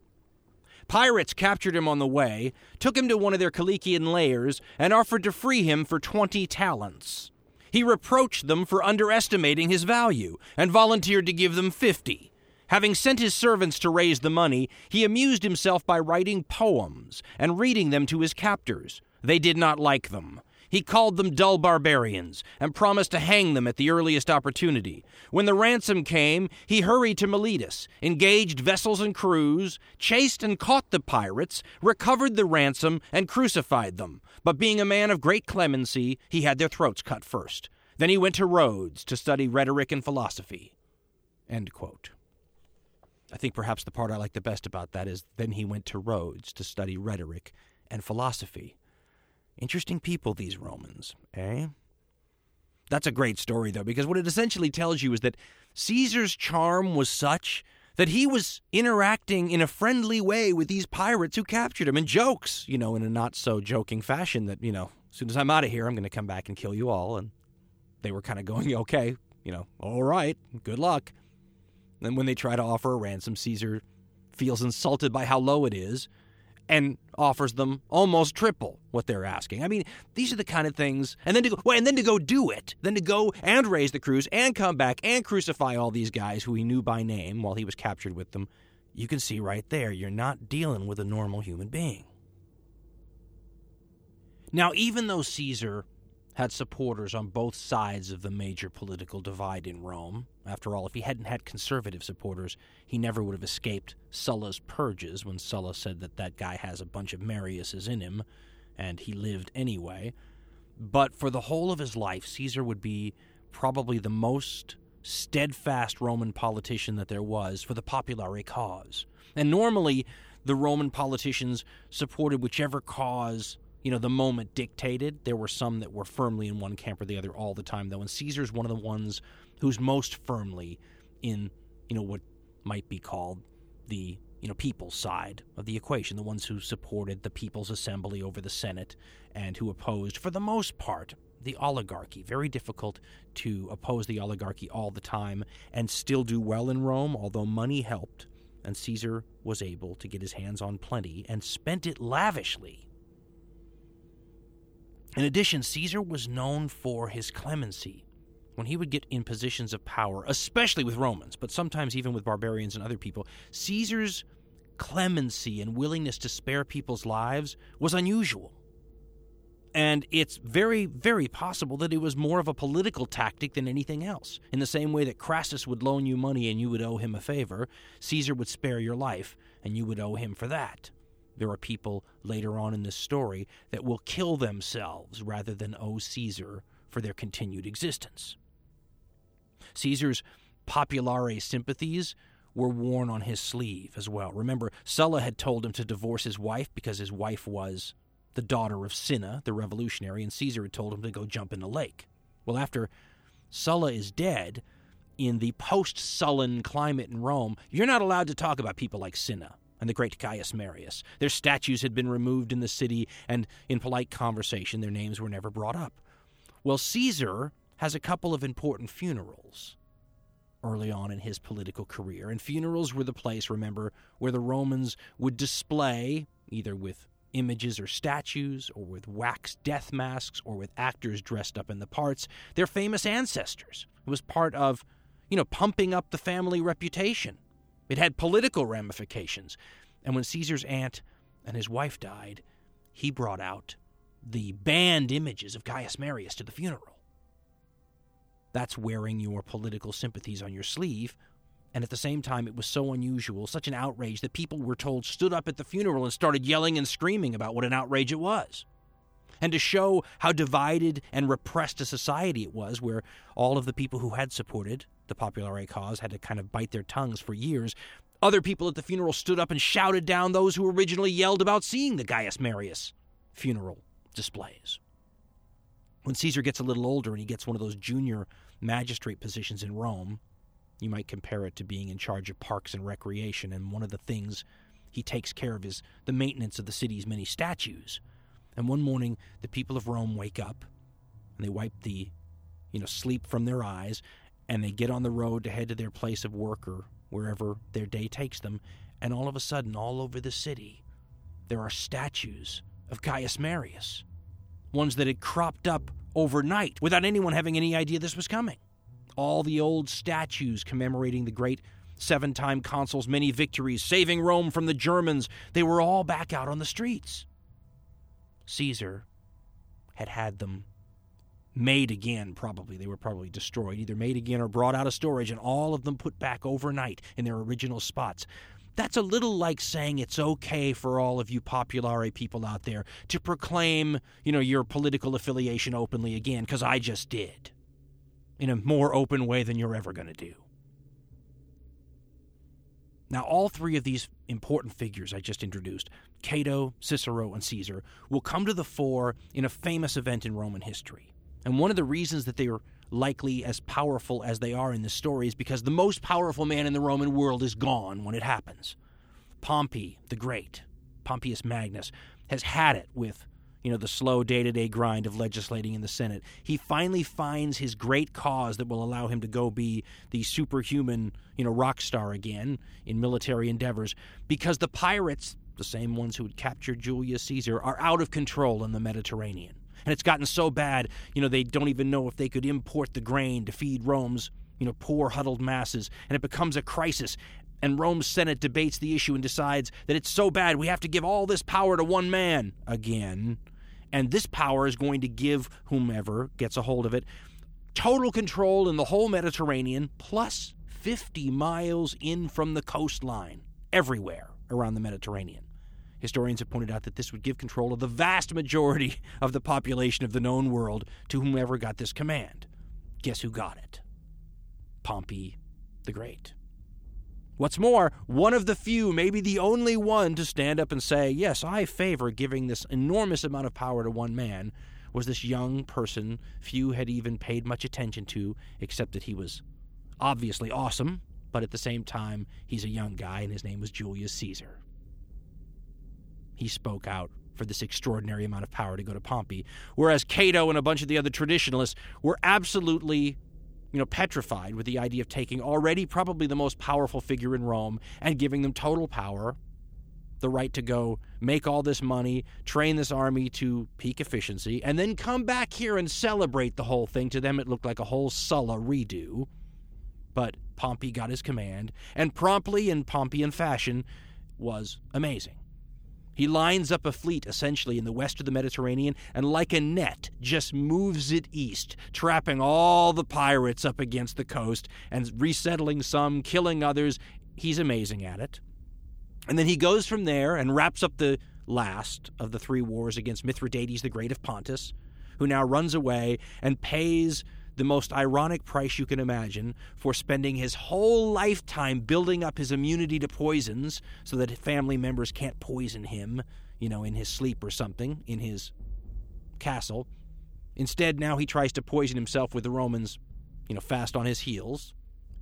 Pirates captured him on the way, took him to one of their Cilician lairs, and offered to free him for 20 talents. He reproached them for underestimating his value and volunteered to give them 50. Having sent his servants to raise the money, he amused himself by writing poems and reading them to his captors. They did not like them. He called them dull barbarians and promised to hang them at the earliest opportunity. When the ransom came, he hurried to Miletus, engaged vessels and crews, chased and caught the pirates, recovered the ransom, and crucified them. But being a man of great clemency, he had their throats cut first. Then he went to Rhodes to study rhetoric and philosophy. I think perhaps the part I like the best about that is then he went to Rhodes to study rhetoric and philosophy. Interesting people, these Romans, eh? That's a great story, though, because what it essentially tells you is that Caesar's charm was such that he was interacting in a friendly way with these pirates who captured him and jokes, you know, in a not so joking fashion that, you know, as soon as I'm out of here, I'm going to come back and kill you all. And they were kind of going, okay, you know, all right, good luck. And when they try to offer a ransom, Caesar feels insulted by how low it is and offers them almost triple what they're asking. I mean, these are the kind of things, and then to go, well, and then to go do it, then to go and raise the crews and come back and crucify all these guys who he knew by name while he was captured with them. You can see right there, you're not dealing with a normal human being. Now, even though Caesar had supporters on both sides of the major political divide in Rome. After all, if he hadn't had conservative supporters, he never would have escaped Sulla's purges when Sulla said that that guy has a bunch of Mariuses in him, and he lived anyway. But for the whole of his life, Caesar would be probably the most steadfast Roman politician that there was for the populare cause. And normally, the Roman politicians supported whichever cause you know the moment dictated. There were some that were firmly in one camp or the other all the time, though. And Caesar's one of the ones who's most firmly in you know what might be called the you know people's side of the equation, the ones who supported the people's assembly over the Senate and who opposed, for the most part, the oligarchy. Very difficult to oppose the oligarchy all the time and still do well in Rome, although money helped, and Caesar was able to get his hands on plenty and spent it lavishly in addition, Caesar was known for his clemency. When he would get in positions of power, especially with Romans, but sometimes even with barbarians and other people, Caesar's clemency and willingness to spare people's lives was unusual. And it's very, very possible that it was more of a political tactic than anything else. In the same way that Crassus would loan you money and you would owe him a favor, Caesar would spare your life and you would owe him for that. There are people later on in this story that will kill themselves rather than owe Caesar for their continued existence. Caesar's populare sympathies were worn on his sleeve as well. Remember, Sulla had told him to divorce his wife because his wife was the daughter of Cinna, the revolutionary, and Caesar had told him to go jump in the lake. Well, after Sulla is dead, in the post Sullan climate in Rome, you're not allowed to talk about people like Cinna and the great Gaius Marius. Their statues had been removed in the city, and in polite conversation, their names were never brought up. Well, Caesar has a couple of important funerals early on in his political career, and funerals were the place, remember, where the Romans would display, either with images or statues, or with wax death masks, or with actors dressed up in the parts, their famous ancestors. It was part of, you know, pumping up the family reputation. It had political ramifications. And when Caesar's aunt and his wife died, he brought out the banned images of Gaius Marius to the funeral. That's wearing your political sympathies on your sleeve. And at the same time, it was so unusual, such an outrage, that people were told stood up at the funeral and started yelling and screaming about what an outrage it was. And to show how divided and repressed a society it was, where all of the people who had supported the populare cause had to kind of bite their tongues for years. Other people at the funeral stood up and shouted down those who originally yelled about seeing the Gaius Marius funeral displays. When Caesar gets a little older and he gets one of those junior magistrate positions in Rome, you might compare it to being in charge of parks and recreation, and one of the things he takes care of is the maintenance of the city's many statues. And one morning, the people of Rome wake up and they wipe the, you know, sleep from their eyes and they get on the road to head to their place of work or wherever their day takes them, and all of a sudden, all over the city, there are statues of Caius Marius, ones that had cropped up overnight without anyone having any idea this was coming. All the old statues commemorating the great seven time consul's many victories, saving Rome from the Germans, they were all back out on the streets. Caesar had had them made again, probably. They were probably destroyed, either made again or brought out of storage, and all of them put back overnight in their original spots. That's a little like saying it's okay for all of you populare people out there to proclaim, you know, your political affiliation openly again, because I just did. In a more open way than you're ever going to do. Now, all three of these important figures I just introduced, Cato, Cicero, and Caesar, will come to the fore in a famous event in Roman history. And one of the reasons that they are likely as powerful as they are in the story is because the most powerful man in the Roman world is gone when it happens. Pompey the Great, Pompeius Magnus, has had it with you know the slow day-to-day grind of legislating in the Senate. He finally finds his great cause that will allow him to go be the superhuman, you know, rock star again in military endeavors because the pirates, the same ones who had captured Julius Caesar, are out of control in the Mediterranean. And it's gotten so bad, you know, they don't even know if they could import the grain to feed Rome's, you know, poor huddled masses. And it becomes a crisis. And Rome's Senate debates the issue and decides that it's so bad we have to give all this power to one man again. And this power is going to give whomever gets a hold of it total control in the whole Mediterranean, plus 50 miles in from the coastline, everywhere around the Mediterranean. Historians have pointed out that this would give control of the vast majority of the population of the known world to whomever got this command. Guess who got it? Pompey the Great. What's more, one of the few, maybe the only one, to stand up and say, Yes, I favor giving this enormous amount of power to one man, was this young person few had even paid much attention to, except that he was obviously awesome, but at the same time, he's a young guy, and his name was Julius Caesar. He spoke out for this extraordinary amount of power to go to Pompey, whereas Cato and a bunch of the other traditionalists were absolutely you know, petrified with the idea of taking already probably the most powerful figure in Rome and giving them total power, the right to go make all this money, train this army to peak efficiency, and then come back here and celebrate the whole thing. To them, it looked like a whole Sulla redo. But Pompey got his command, and promptly in Pompeian fashion was amazing. He lines up a fleet essentially in the west of the Mediterranean and, like a net, just moves it east, trapping all the pirates up against the coast and resettling some, killing others. He's amazing at it. And then he goes from there and wraps up the last of the three wars against Mithridates the Great of Pontus, who now runs away and pays the most ironic price you can imagine for spending his whole lifetime building up his immunity to poisons so that family members can't poison him, you know, in his sleep or something, in his castle. Instead, now he tries to poison himself with the Romans, you know, fast on his heels,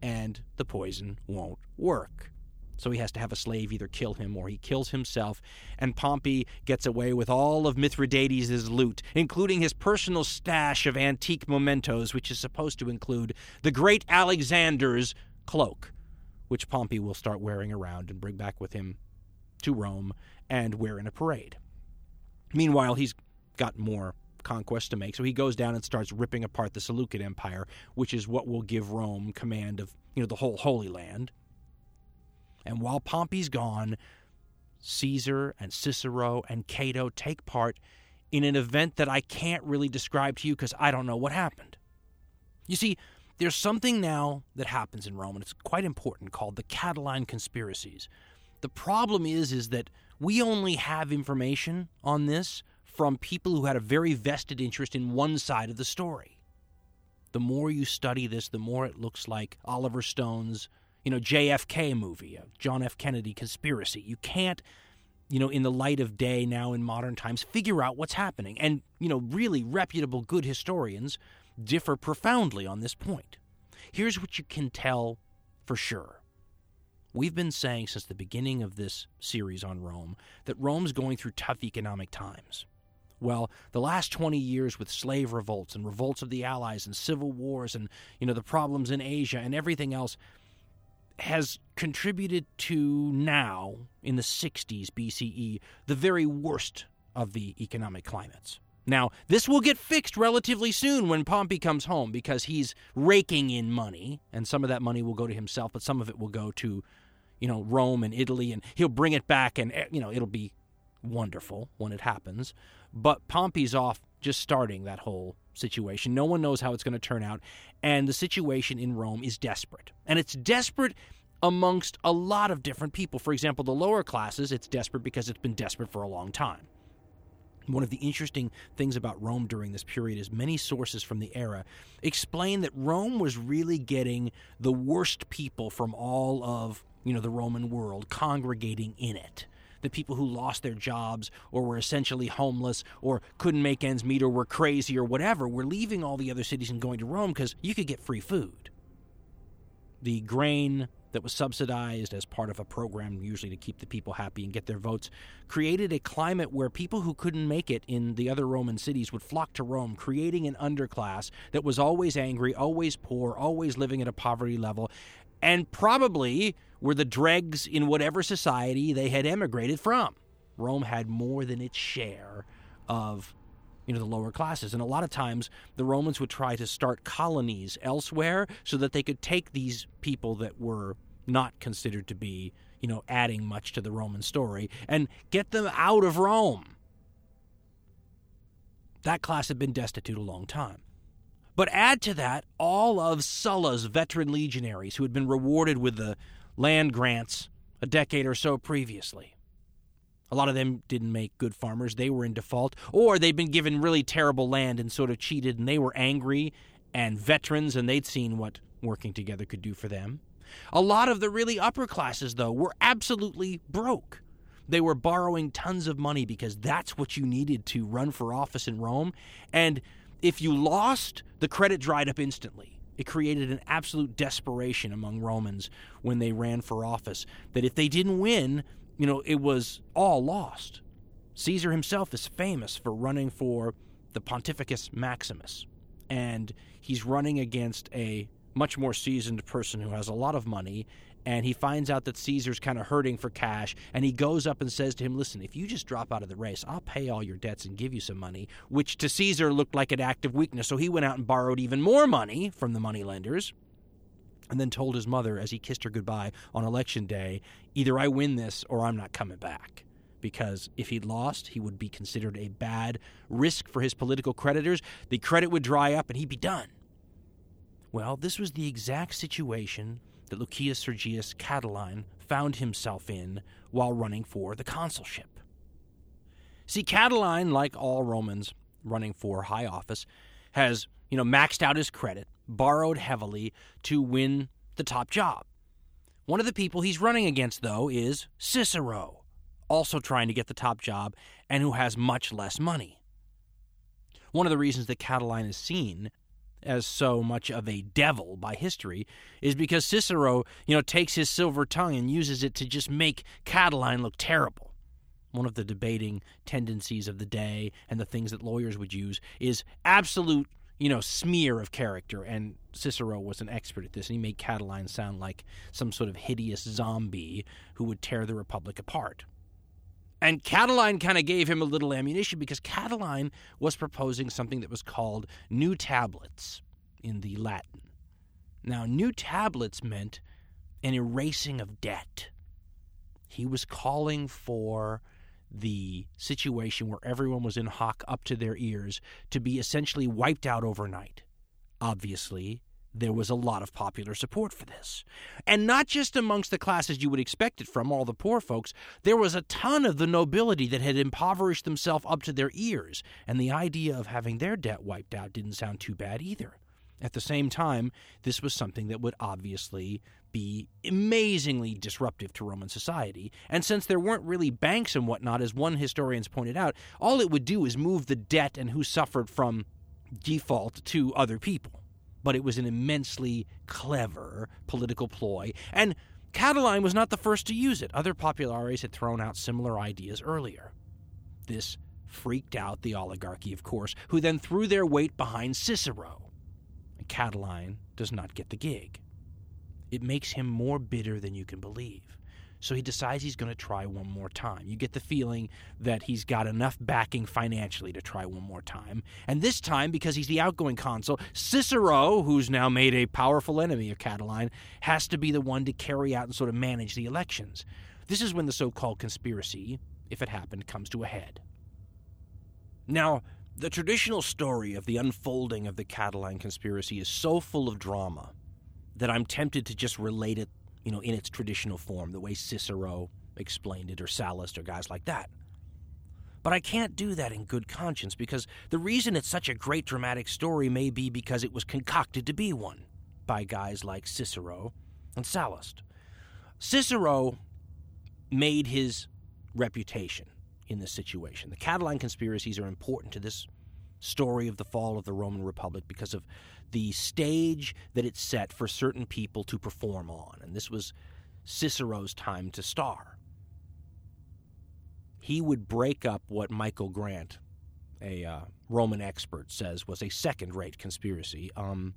and the poison won't work. So he has to have a slave either kill him or he kills himself. And Pompey gets away with all of Mithridates' loot, including his personal stash of antique mementos, which is supposed to include the great Alexander's cloak, which Pompey will start wearing around and bring back with him to Rome and wear in a parade. Meanwhile, he's got more conquests to make, so he goes down and starts ripping apart the Seleucid Empire, which is what will give Rome command of you know the whole Holy Land. And while Pompey's gone, Caesar and Cicero and Cato take part in an event that I can't really describe to you because I don't know what happened. You see, there's something now that happens in Rome, and it's quite important, called the Catiline conspiracies. The problem is, is that we only have information on this from people who had a very vested interest in one side of the story. The more you study this, the more it looks like Oliver Stone's you know, JFK movie, a John F. Kennedy conspiracy. You can't, you know, in the light of day now in modern times, figure out what's happening. And, you know, really reputable, good historians differ profoundly on this point. Here's what you can tell for sure. We've been saying since the beginning of this series on Rome that Rome's going through tough economic times. Well, the last 20 years with slave revolts and revolts of the Allies and civil wars and, you know, the problems in Asia and everything else has contributed to now, in the 60s BCE, the very worst of the economic climates. Now, this will get fixed relatively soon when Pompey comes home because he's raking in money, and some of that money will go to himself, but some of it will go to, you know, Rome and Italy, and he'll bring it back, and, eh, you know, it'll be wonderful when it happens. But Pompey's off just starting that whole situation. No one knows how it's going to turn out. And the situation in Rome is desperate. And it's desperate amongst a lot of different people. For example, the lower classes, it's desperate because it's been desperate for a long time. One of the interesting things about Rome during this period is many sources from the era explain that Rome was really getting the worst people from all of, you know, the Roman world congregating in it the people who lost their jobs or were essentially homeless or couldn't make ends meet or were crazy or whatever were leaving all the other cities and going to Rome because you could get free food. The grain that was subsidized as part of a program, usually to keep the people happy and get their votes, created a climate where people who couldn't make it in the other Roman cities would flock to Rome, creating an underclass that was always angry, always poor, always living at a poverty level, and probably were the dregs in whatever society they had emigrated from. Rome had more than its share of you know the lower classes and a lot of times the romans would try to start colonies elsewhere so that they could take these people that were not considered to be you know adding much to the roman story and get them out of rome That class had been destitute a long time. But add to that all of Sulla's veteran legionaries who had been rewarded with the land grants a decade or so previously. A lot of them didn't make good farmers. They were in default, or they'd been given really terrible land and sort of cheated, and they were angry and veterans, and they'd seen what working together could do for them. A lot of the really upper classes, though, were absolutely broke. They were borrowing tons of money because that's what you needed to run for office in Rome. And if you lost, the credit dried up instantly. It created an absolute desperation among Romans when they ran for office that if they didn't win, you know, it was all lost. Caesar himself is famous for running for the Pontifex Maximus, and he's running against a much more seasoned person who has a lot of money and he finds out that Caesar's kind of hurting for cash, and he goes up and says to him, Listen, if you just drop out of the race, I'll pay all your debts and give you some money, which to Caesar looked like an act of weakness. So he went out and borrowed even more money from the moneylenders and then told his mother as he kissed her goodbye on election day, Either I win this or I'm not coming back. Because if he'd lost, he would be considered a bad risk for his political creditors. The credit would dry up and he'd be done. Well, this was the exact situation that Lucius Sergius Catiline found himself in while running for the consulship. See, Catiline, like all Romans running for high office, has, you know, maxed out his credit, borrowed heavily to win the top job. One of the people he's running against, though, is Cicero, also trying to get the top job and who has much less money. One of the reasons that Catiline is seen as so much of a devil by history is because Cicero, you know, takes his silver tongue and uses it to just make Catiline look terrible. One of the debating tendencies of the day and the things that lawyers would use is absolute, you know, smear of character. And Cicero was an expert at this, and he made Catiline sound like some sort of hideous zombie who would tear the Republic apart. And Catiline kind of gave him a little ammunition because Catiline was proposing something that was called new tablets in the Latin. Now, new tablets meant an erasing of debt. He was calling for the situation where everyone was in hock up to their ears to be essentially wiped out overnight. Obviously, there was a lot of popular support for this. And not just amongst the classes you would expect it from, all the poor folks, there was a ton of the nobility that had impoverished themselves up to their ears, and the idea of having their debt wiped out didn't sound too bad either. At the same time, this was something that would obviously be amazingly disruptive to Roman society. And since there weren't really banks and whatnot, as one historian's pointed out, all it would do is move the debt and who suffered from default to other people but it was an immensely clever political ploy. And Catiline was not the first to use it. Other populares had thrown out similar ideas earlier. This freaked out the oligarchy, of course, who then threw their weight behind Cicero. And Catiline does not get the gig. It makes him more bitter than you can believe. So he decides he's going to try one more time. You get the feeling that he's got enough backing financially to try one more time. And this time, because he's the outgoing consul, Cicero, who's now made a powerful enemy of Catiline, has to be the one to carry out and sort of manage the elections. This is when the so called conspiracy, if it happened, comes to a head. Now, the traditional story of the unfolding of the Catiline conspiracy is so full of drama that I'm tempted to just relate it you know, in its traditional form, the way Cicero explained it, or Sallust, or guys like that. But I can't do that in good conscience because the reason it's such a great dramatic story may be because it was concocted to be one by guys like Cicero and Sallust. Cicero made his reputation in this situation. The Catiline conspiracies are important to this story of the fall of the Roman Republic because of the stage that it set for certain people to perform on. And this was Cicero's time to star. He would break up what Michael Grant, a uh, Roman expert, says was a second rate conspiracy, um,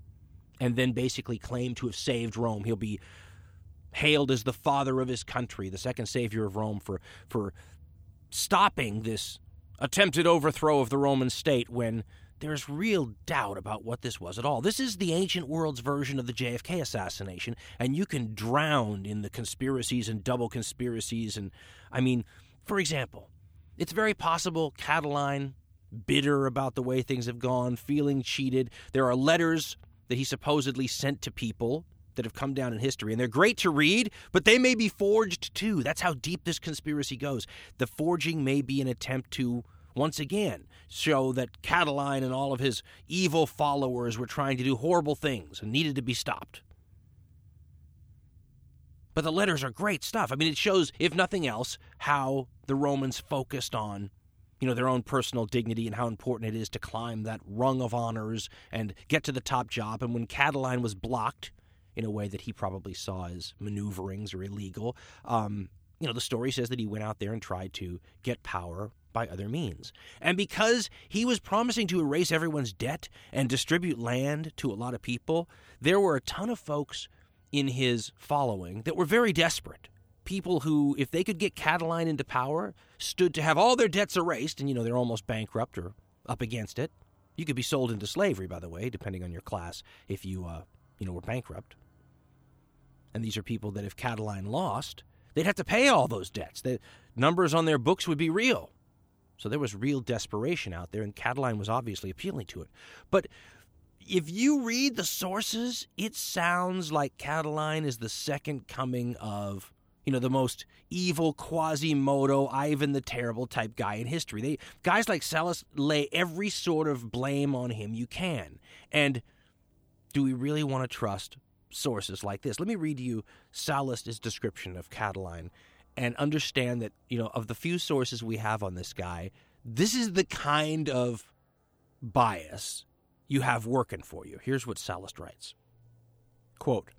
and then basically claim to have saved Rome. He'll be hailed as the father of his country, the second savior of Rome, for, for stopping this attempted overthrow of the Roman state when there's real doubt about what this was at all. This is the ancient world's version of the JFK assassination, and you can drown in the conspiracies and double conspiracies. And I mean, for example, it's very possible Catiline bitter about the way things have gone, feeling cheated. There are letters that he supposedly sent to people that have come down in history, and they're great to read, but they may be forged too. That's how deep this conspiracy goes. The forging may be an attempt to, once again, show that Catiline and all of his evil followers were trying to do horrible things and needed to be stopped. But the letters are great stuff. I mean, it shows, if nothing else, how the Romans focused on you know their own personal dignity and how important it is to climb that rung of honors and get to the top job and when Catiline was blocked in a way that he probably saw as maneuverings or illegal. Um, you know, the story says that he went out there and tried to get power by other means. And because he was promising to erase everyone's debt and distribute land to a lot of people, there were a ton of folks in his following that were very desperate. People who, if they could get Catiline into power, stood to have all their debts erased, and you know, they're almost bankrupt or up against it. You could be sold into slavery, by the way, depending on your class, if you, uh, you know, were bankrupt and these are people that if Catiline lost, they'd have to pay all those debts. The numbers on their books would be real. So there was real desperation out there, and Catiline was obviously appealing to it. But if you read the sources, it sounds like Catiline is the second coming of, you know, the most evil Quasimodo, Ivan the Terrible type guy in history. They guys like Sallust lay every sort of blame on him you can. And do we really want to trust sources like this. Let me read you Sallust's description of Catiline and understand that, you know, of the few sources we have on this guy, this is the kind of bias you have working for you. Here's what Sallust writes Quote,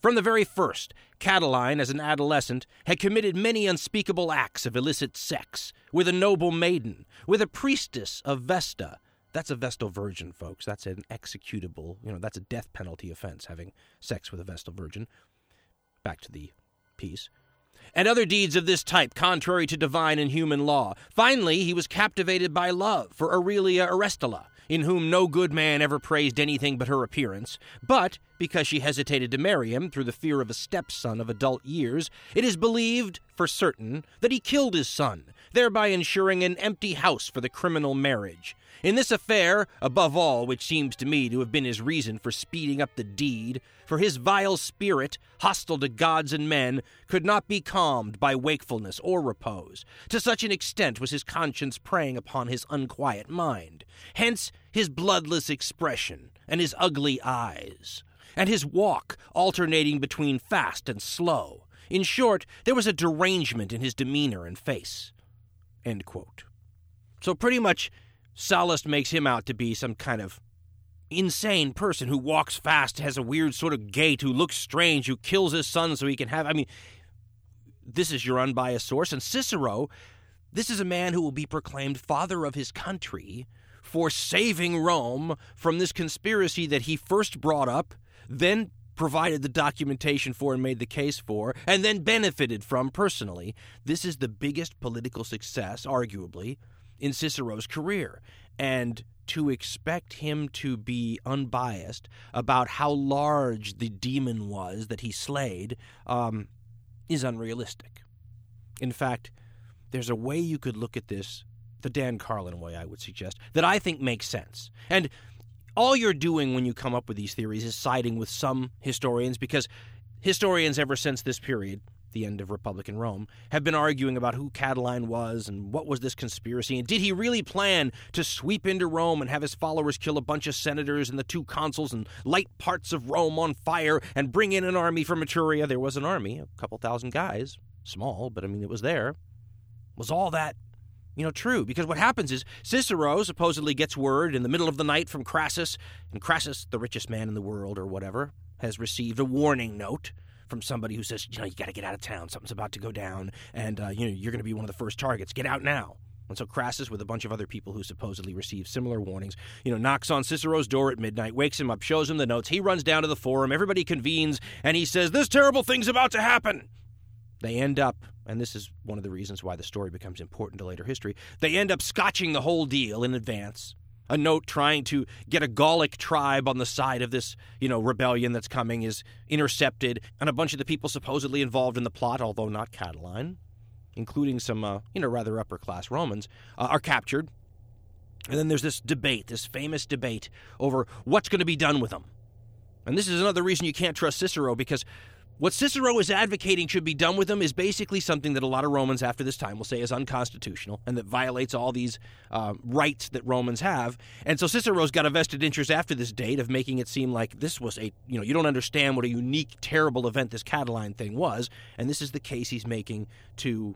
from the very first, Catiline, as an adolescent, had committed many unspeakable acts of illicit sex with a noble maiden, with a priestess of Vesta, that's a Vestal Virgin, folks. That's an executable, you know, that's a death penalty offense, having sex with a Vestal Virgin. Back to the piece. And other deeds of this type, contrary to divine and human law. Finally, he was captivated by love for Aurelia Orestilla, in whom no good man ever praised anything but her appearance. But, because she hesitated to marry him through the fear of a stepson of adult years, it is believed, for certain, that he killed his son, thereby ensuring an empty house for the criminal marriage. In this affair, above all, which seems to me to have been his reason for speeding up the deed, for his vile spirit, hostile to gods and men, could not be calmed by wakefulness or repose. To such an extent was his conscience preying upon his unquiet mind. Hence his bloodless expression and his ugly eyes, and his walk alternating between fast and slow. In short, there was a derangement in his demeanor and face. So, pretty much, Sallust makes him out to be some kind of insane person who walks fast, has a weird sort of gait, who looks strange, who kills his son so he can have. I mean, this is your unbiased source. And Cicero, this is a man who will be proclaimed father of his country for saving Rome from this conspiracy that he first brought up, then provided the documentation for and made the case for, and then benefited from personally. This is the biggest political success, arguably, in Cicero's career. And to expect him to be unbiased about how large the demon was that he slayed um, is unrealistic. In fact, there's a way you could look at this, the Dan Carlin way, I would suggest, that I think makes sense. And all you're doing when you come up with these theories is siding with some historians because historians ever since this period the end of Republican Rome, have been arguing about who Catiline was and what was this conspiracy, and did he really plan to sweep into Rome and have his followers kill a bunch of senators and the two consuls and light parts of Rome on fire and bring in an army from Etruria? There was an army, a couple thousand guys, small, but I mean, it was there. Was all that you know, true. Because what happens is Cicero supposedly gets word in the middle of the night from Crassus, and Crassus, the richest man in the world or whatever, has received a warning note from somebody who says, you know, you got to get out of town. Something's about to go down, and uh, you know you're going to be one of the first targets. Get out now. And so Crassus, with a bunch of other people who supposedly received similar warnings, you know, knocks on Cicero's door at midnight, wakes him up, shows him the notes. He runs down to the forum. Everybody convenes, and he says, "This terrible thing's about to happen." They end up, and this is one of the reasons why the story becomes important to later history. They end up scotching the whole deal in advance a note trying to get a Gallic tribe on the side of this, you know, rebellion that's coming is intercepted, and a bunch of the people supposedly involved in the plot, although not Catiline, including some, uh, you know, rather upper class Romans, uh, are captured. And then there's this debate, this famous debate over what's going to be done with them. And this is another reason you can't trust Cicero because what Cicero is advocating should be done with them is basically something that a lot of Romans after this time will say is unconstitutional and that violates all these uh, rights that Romans have. And so Cicero's got a vested interest after this date of making it seem like this was a, you know, you don't understand what a unique, terrible event this Catiline thing was. And this is the case he's making to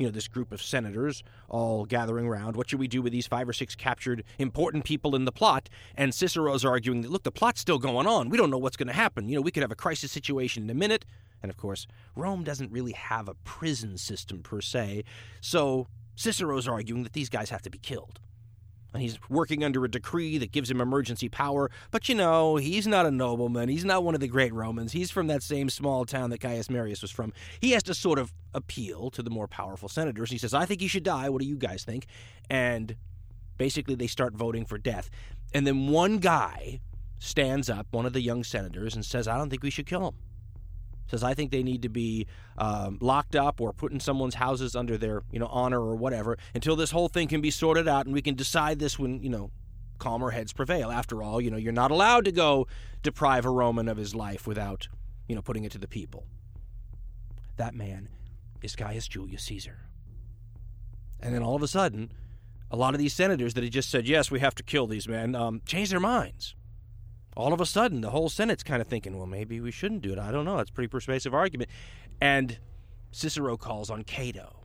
you know, this group of senators all gathering around. What should we do with these five or six captured important people in the plot? And Cicero's arguing that, look, the plot's still going on. We don't know what's going to happen. You know, we could have a crisis situation in a minute. And of course, Rome doesn't really have a prison system per se. So Cicero's arguing that these guys have to be killed and he's working under a decree that gives him emergency power. But you know, he's not a nobleman. He's not one of the great Romans. He's from that same small town that Gaius Marius was from. He has to sort of appeal to the more powerful senators. He says, I think he should die. What do you guys think? And basically, they start voting for death. And then one guy stands up, one of the young senators, and says, I don't think we should kill him says I think they need to be um, locked up or put in someone's houses under their you know honor or whatever until this whole thing can be sorted out and we can decide this when you know calmer heads prevail. After all, you know you're not allowed to go deprive a Roman of his life without you know putting it to the people. That man is Gaius Julius Caesar. And then all of a sudden, a lot of these senators that had just said yes, we have to kill these men, um, change their minds all of a sudden the whole Senate's kind of thinking, well, maybe we shouldn't do it. I don't know. That's a pretty persuasive argument. And Cicero calls on Cato.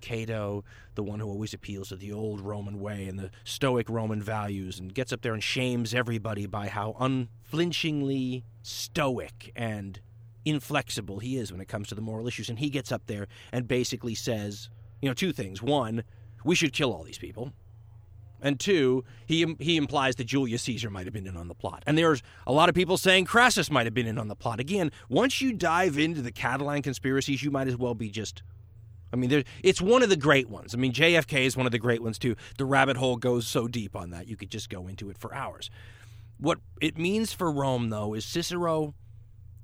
Cato, the one who always appeals to the old Roman way and the Stoic Roman values, and gets up there and shames everybody by how unflinchingly stoic and inflexible he is when it comes to the moral issues. And he gets up there and basically says, you know, two things. One, we should kill all these people. And two, he, he implies that Julius Caesar might have been in on the plot. And there's a lot of people saying Crassus might have been in on the plot. Again, once you dive into the Catiline conspiracies, you might as well be just. I mean, it's one of the great ones. I mean, JFK is one of the great ones, too. The rabbit hole goes so deep on that, you could just go into it for hours. What it means for Rome, though, is Cicero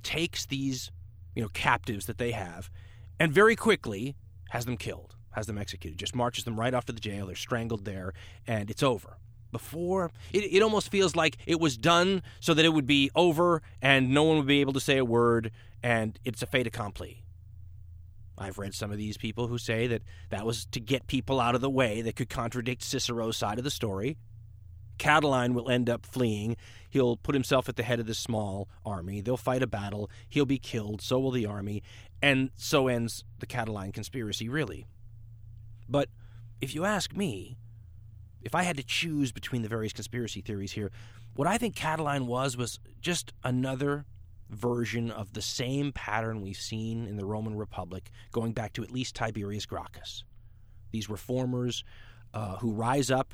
takes these, you know, captives that they have and very quickly has them killed has them executed, just marches them right off to the jail. They're strangled there, and it's over. Before, it, it almost feels like it was done so that it would be over and no one would be able to say a word, and it's a fait accompli. I've read some of these people who say that that was to get people out of the way that could contradict Cicero's side of the story. Catiline will end up fleeing. He'll put himself at the head of this small army. They'll fight a battle. He'll be killed. So will the army. And so ends the Catiline conspiracy, really. But if you ask me, if I had to choose between the various conspiracy theories here, what I think Catiline was was just another version of the same pattern we've seen in the Roman Republic going back to at least Tiberius Gracchus. These reformers uh, who rise up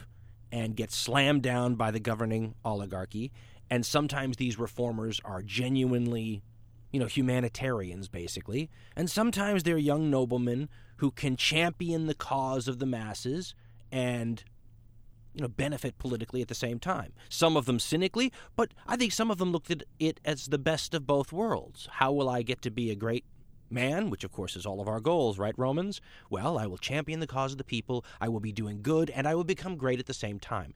and get slammed down by the governing oligarchy, and sometimes these reformers are genuinely, you know, humanitarians, basically, and sometimes they're young noblemen who can champion the cause of the masses and you know benefit politically at the same time. Some of them cynically, but I think some of them looked at it as the best of both worlds. How will I get to be a great man, which of course is all of our goals, right, Romans? Well, I will champion the cause of the people, I will be doing good, and I will become great at the same time.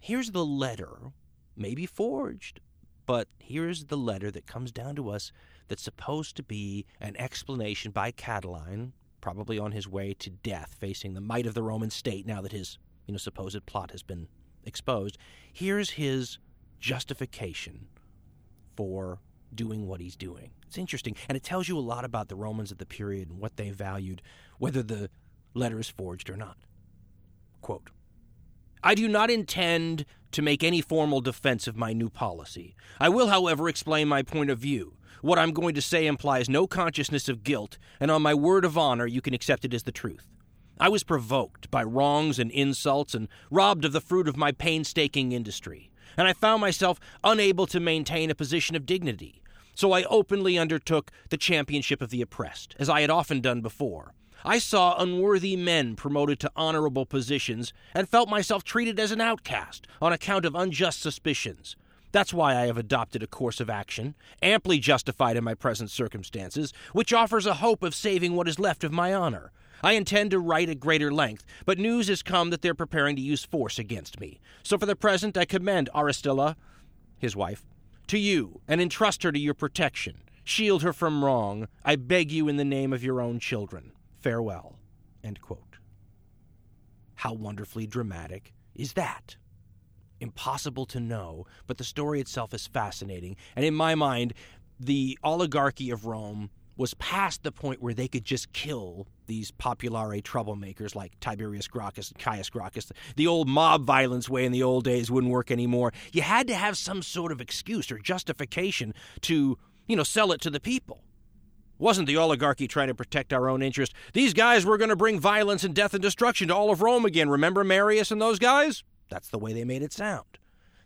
Here's the letter, maybe forged, but here's the letter that comes down to us that's supposed to be an explanation by Catiline probably on his way to death, facing the might of the Roman state now that his you know, supposed plot has been exposed. Here's his justification for doing what he's doing. It's interesting, and it tells you a lot about the Romans of the period and what they valued, whether the letter is forged or not. Quote I do not intend to make any formal defense of my new policy. I will, however, explain my point of view. What I'm going to say implies no consciousness of guilt, and on my word of honor, you can accept it as the truth. I was provoked by wrongs and insults and robbed of the fruit of my painstaking industry, and I found myself unable to maintain a position of dignity. So I openly undertook the championship of the oppressed, as I had often done before. I saw unworthy men promoted to honorable positions and felt myself treated as an outcast on account of unjust suspicions. That's why I have adopted a course of action, amply justified in my present circumstances, which offers a hope of saving what is left of my honor. I intend to write at greater length, but news has come that they're preparing to use force against me. So for the present, I commend Orestilla, his wife, to you and entrust her to your protection. Shield her from wrong. I beg you in the name of your own children. Farewell. How wonderfully dramatic is that? Impossible to know, but the story itself is fascinating. And in my mind, the oligarchy of Rome was past the point where they could just kill these populare troublemakers like Tiberius Gracchus and Caius Gracchus. The old mob violence way in the old days wouldn't work anymore. You had to have some sort of excuse or justification to, you know, sell it to the people. Wasn't the oligarchy trying to protect our own interest? These guys were going to bring violence and death and destruction to all of Rome again. Remember Marius and those guys? That's the way they made it sound.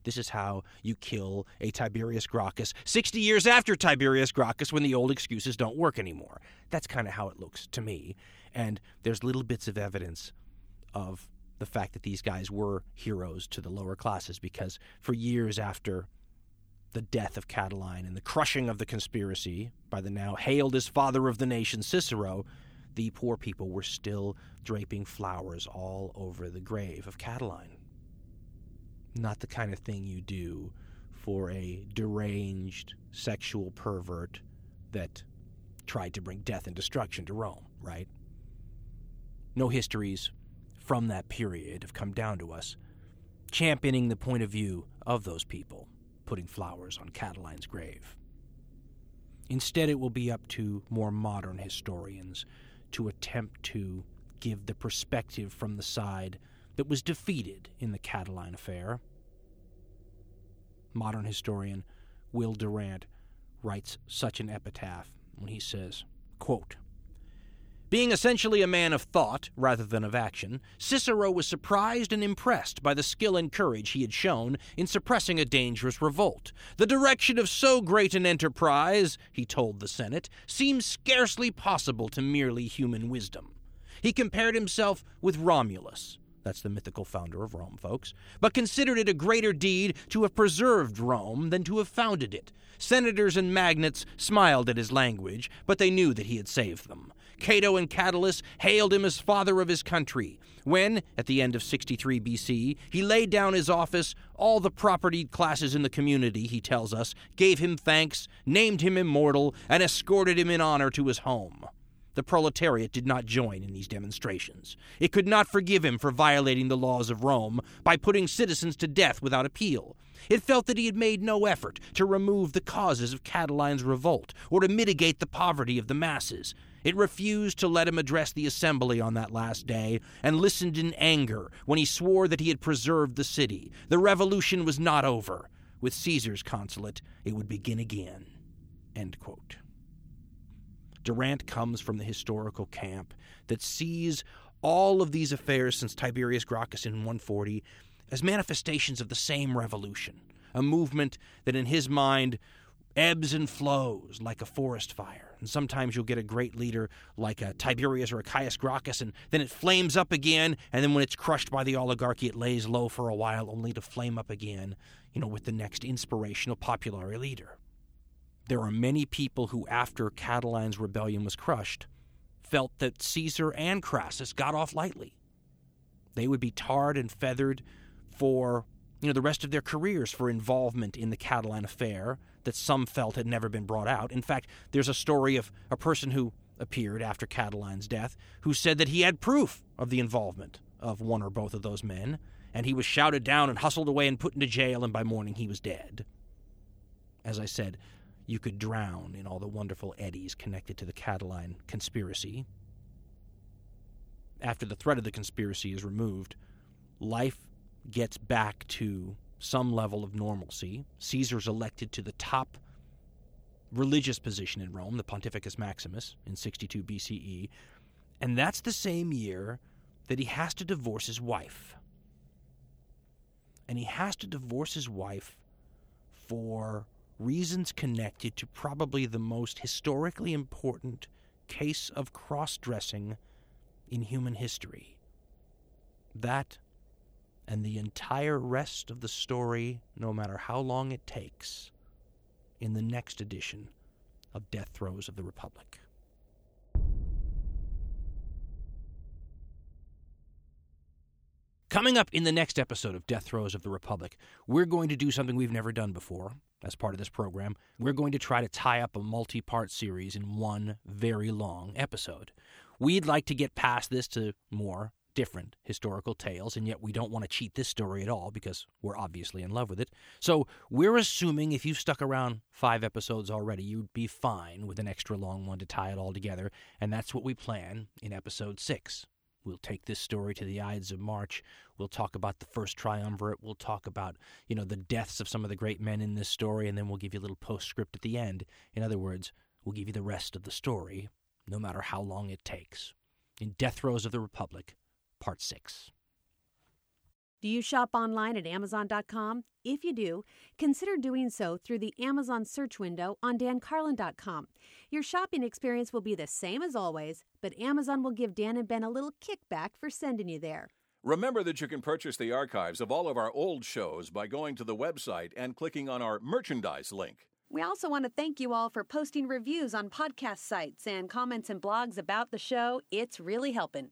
This is how you kill a Tiberius Gracchus 60 years after Tiberius Gracchus when the old excuses don't work anymore. That's kind of how it looks to me. And there's little bits of evidence of the fact that these guys were heroes to the lower classes because for years after the death of Catiline and the crushing of the conspiracy by the now hailed as father of the nation Cicero, the poor people were still draping flowers all over the grave of Catiline. Not the kind of thing you do for a deranged sexual pervert that tried to bring death and destruction to Rome, right? No histories from that period have come down to us championing the point of view of those people putting flowers on Catiline's grave. Instead, it will be up to more modern historians to attempt to give the perspective from the side that was defeated in the Catiline affair. Modern historian Will Durant writes such an epitaph when he says, quote, being essentially a man of thought rather than of action, Cicero was surprised and impressed by the skill and courage he had shown in suppressing a dangerous revolt. The direction of so great an enterprise, he told the Senate, seems scarcely possible to merely human wisdom. He compared himself with Romulus. That's the mythical founder of Rome, folks. But considered it a greater deed to have preserved Rome than to have founded it. Senators and magnates smiled at his language, but they knew that he had saved them. Cato and Catulus hailed him as father of his country. When, at the end of 63 BC, he laid down his office, all the propertied classes in the community, he tells us, gave him thanks, named him immortal, and escorted him in honor to his home. The proletariat did not join in these demonstrations. It could not forgive him for violating the laws of Rome by putting citizens to death without appeal. It felt that he had made no effort to remove the causes of Catiline's revolt or to mitigate the poverty of the masses. It refused to let him address the assembly on that last day, and listened in anger when he swore that he had preserved the city. The revolution was not over. With Caesar's consulate, it would begin again. Durant comes from the historical camp that sees all of these affairs since Tiberius Gracchus in 140 as manifestations of the same revolution, a movement that in his mind ebbs and flows like a forest fire. And sometimes you'll get a great leader like a Tiberius or a Caius Gracchus, and then it flames up again. And then when it's crushed by the oligarchy, it lays low for a while, only to flame up again, you know, with the next inspirational popular leader. There are many people who, after Catiline's rebellion was crushed, felt that Caesar and Crassus got off lightly. They would be tarred and feathered for you know the rest of their careers for involvement in the Catiline affair that some felt had never been brought out. In fact, there's a story of a person who appeared after Catiline's death who said that he had proof of the involvement of one or both of those men, and he was shouted down and hustled away and put into jail, and by morning he was dead. As I said, you could drown in all the wonderful eddies connected to the Catiline conspiracy. After the threat of the conspiracy is removed, life gets back to some level of normalcy. Caesar's elected to the top religious position in Rome, the Pontifex Maximus, in 62 BCE. And that's the same year that he has to divorce his wife. And he has to divorce his wife for reasons connected to probably the most historically important case of cross dressing in human history. That and the entire rest of the story, no matter how long it takes, in the next edition of Death Throes of the Republic. Coming up in the next episode of Death Throes of the Republic, we're going to do something we've never done before as part of this program. We're going to try to tie up a multi part series in one very long episode. We'd like to get past this to more different historical tales, and yet we don't want to cheat this story at all because we're obviously in love with it. So we're assuming if you've stuck around five episodes already, you'd be fine with an extra long one to tie it all together, and that's what we plan in episode six. We'll take this story to the Ides of March. We'll talk about the first triumvirate. We'll talk about, you know, the deaths of some of the great men in this story, and then we'll give you a little postscript at the end. In other words, we'll give you the rest of the story, no matter how long it takes. In Death Throes of the Republic, Part 6. Do you shop online at Amazon.com? If you do, consider doing so through the Amazon search window on dancarlin.com. Your shopping experience will be the same as always, but Amazon will give Dan and Ben a little kickback for sending you there. Remember that you can purchase the archives of all of our old shows by going to the website and clicking on our merchandise link. We also want to thank you all for posting reviews on podcast sites and comments and blogs about the show. It's really helping.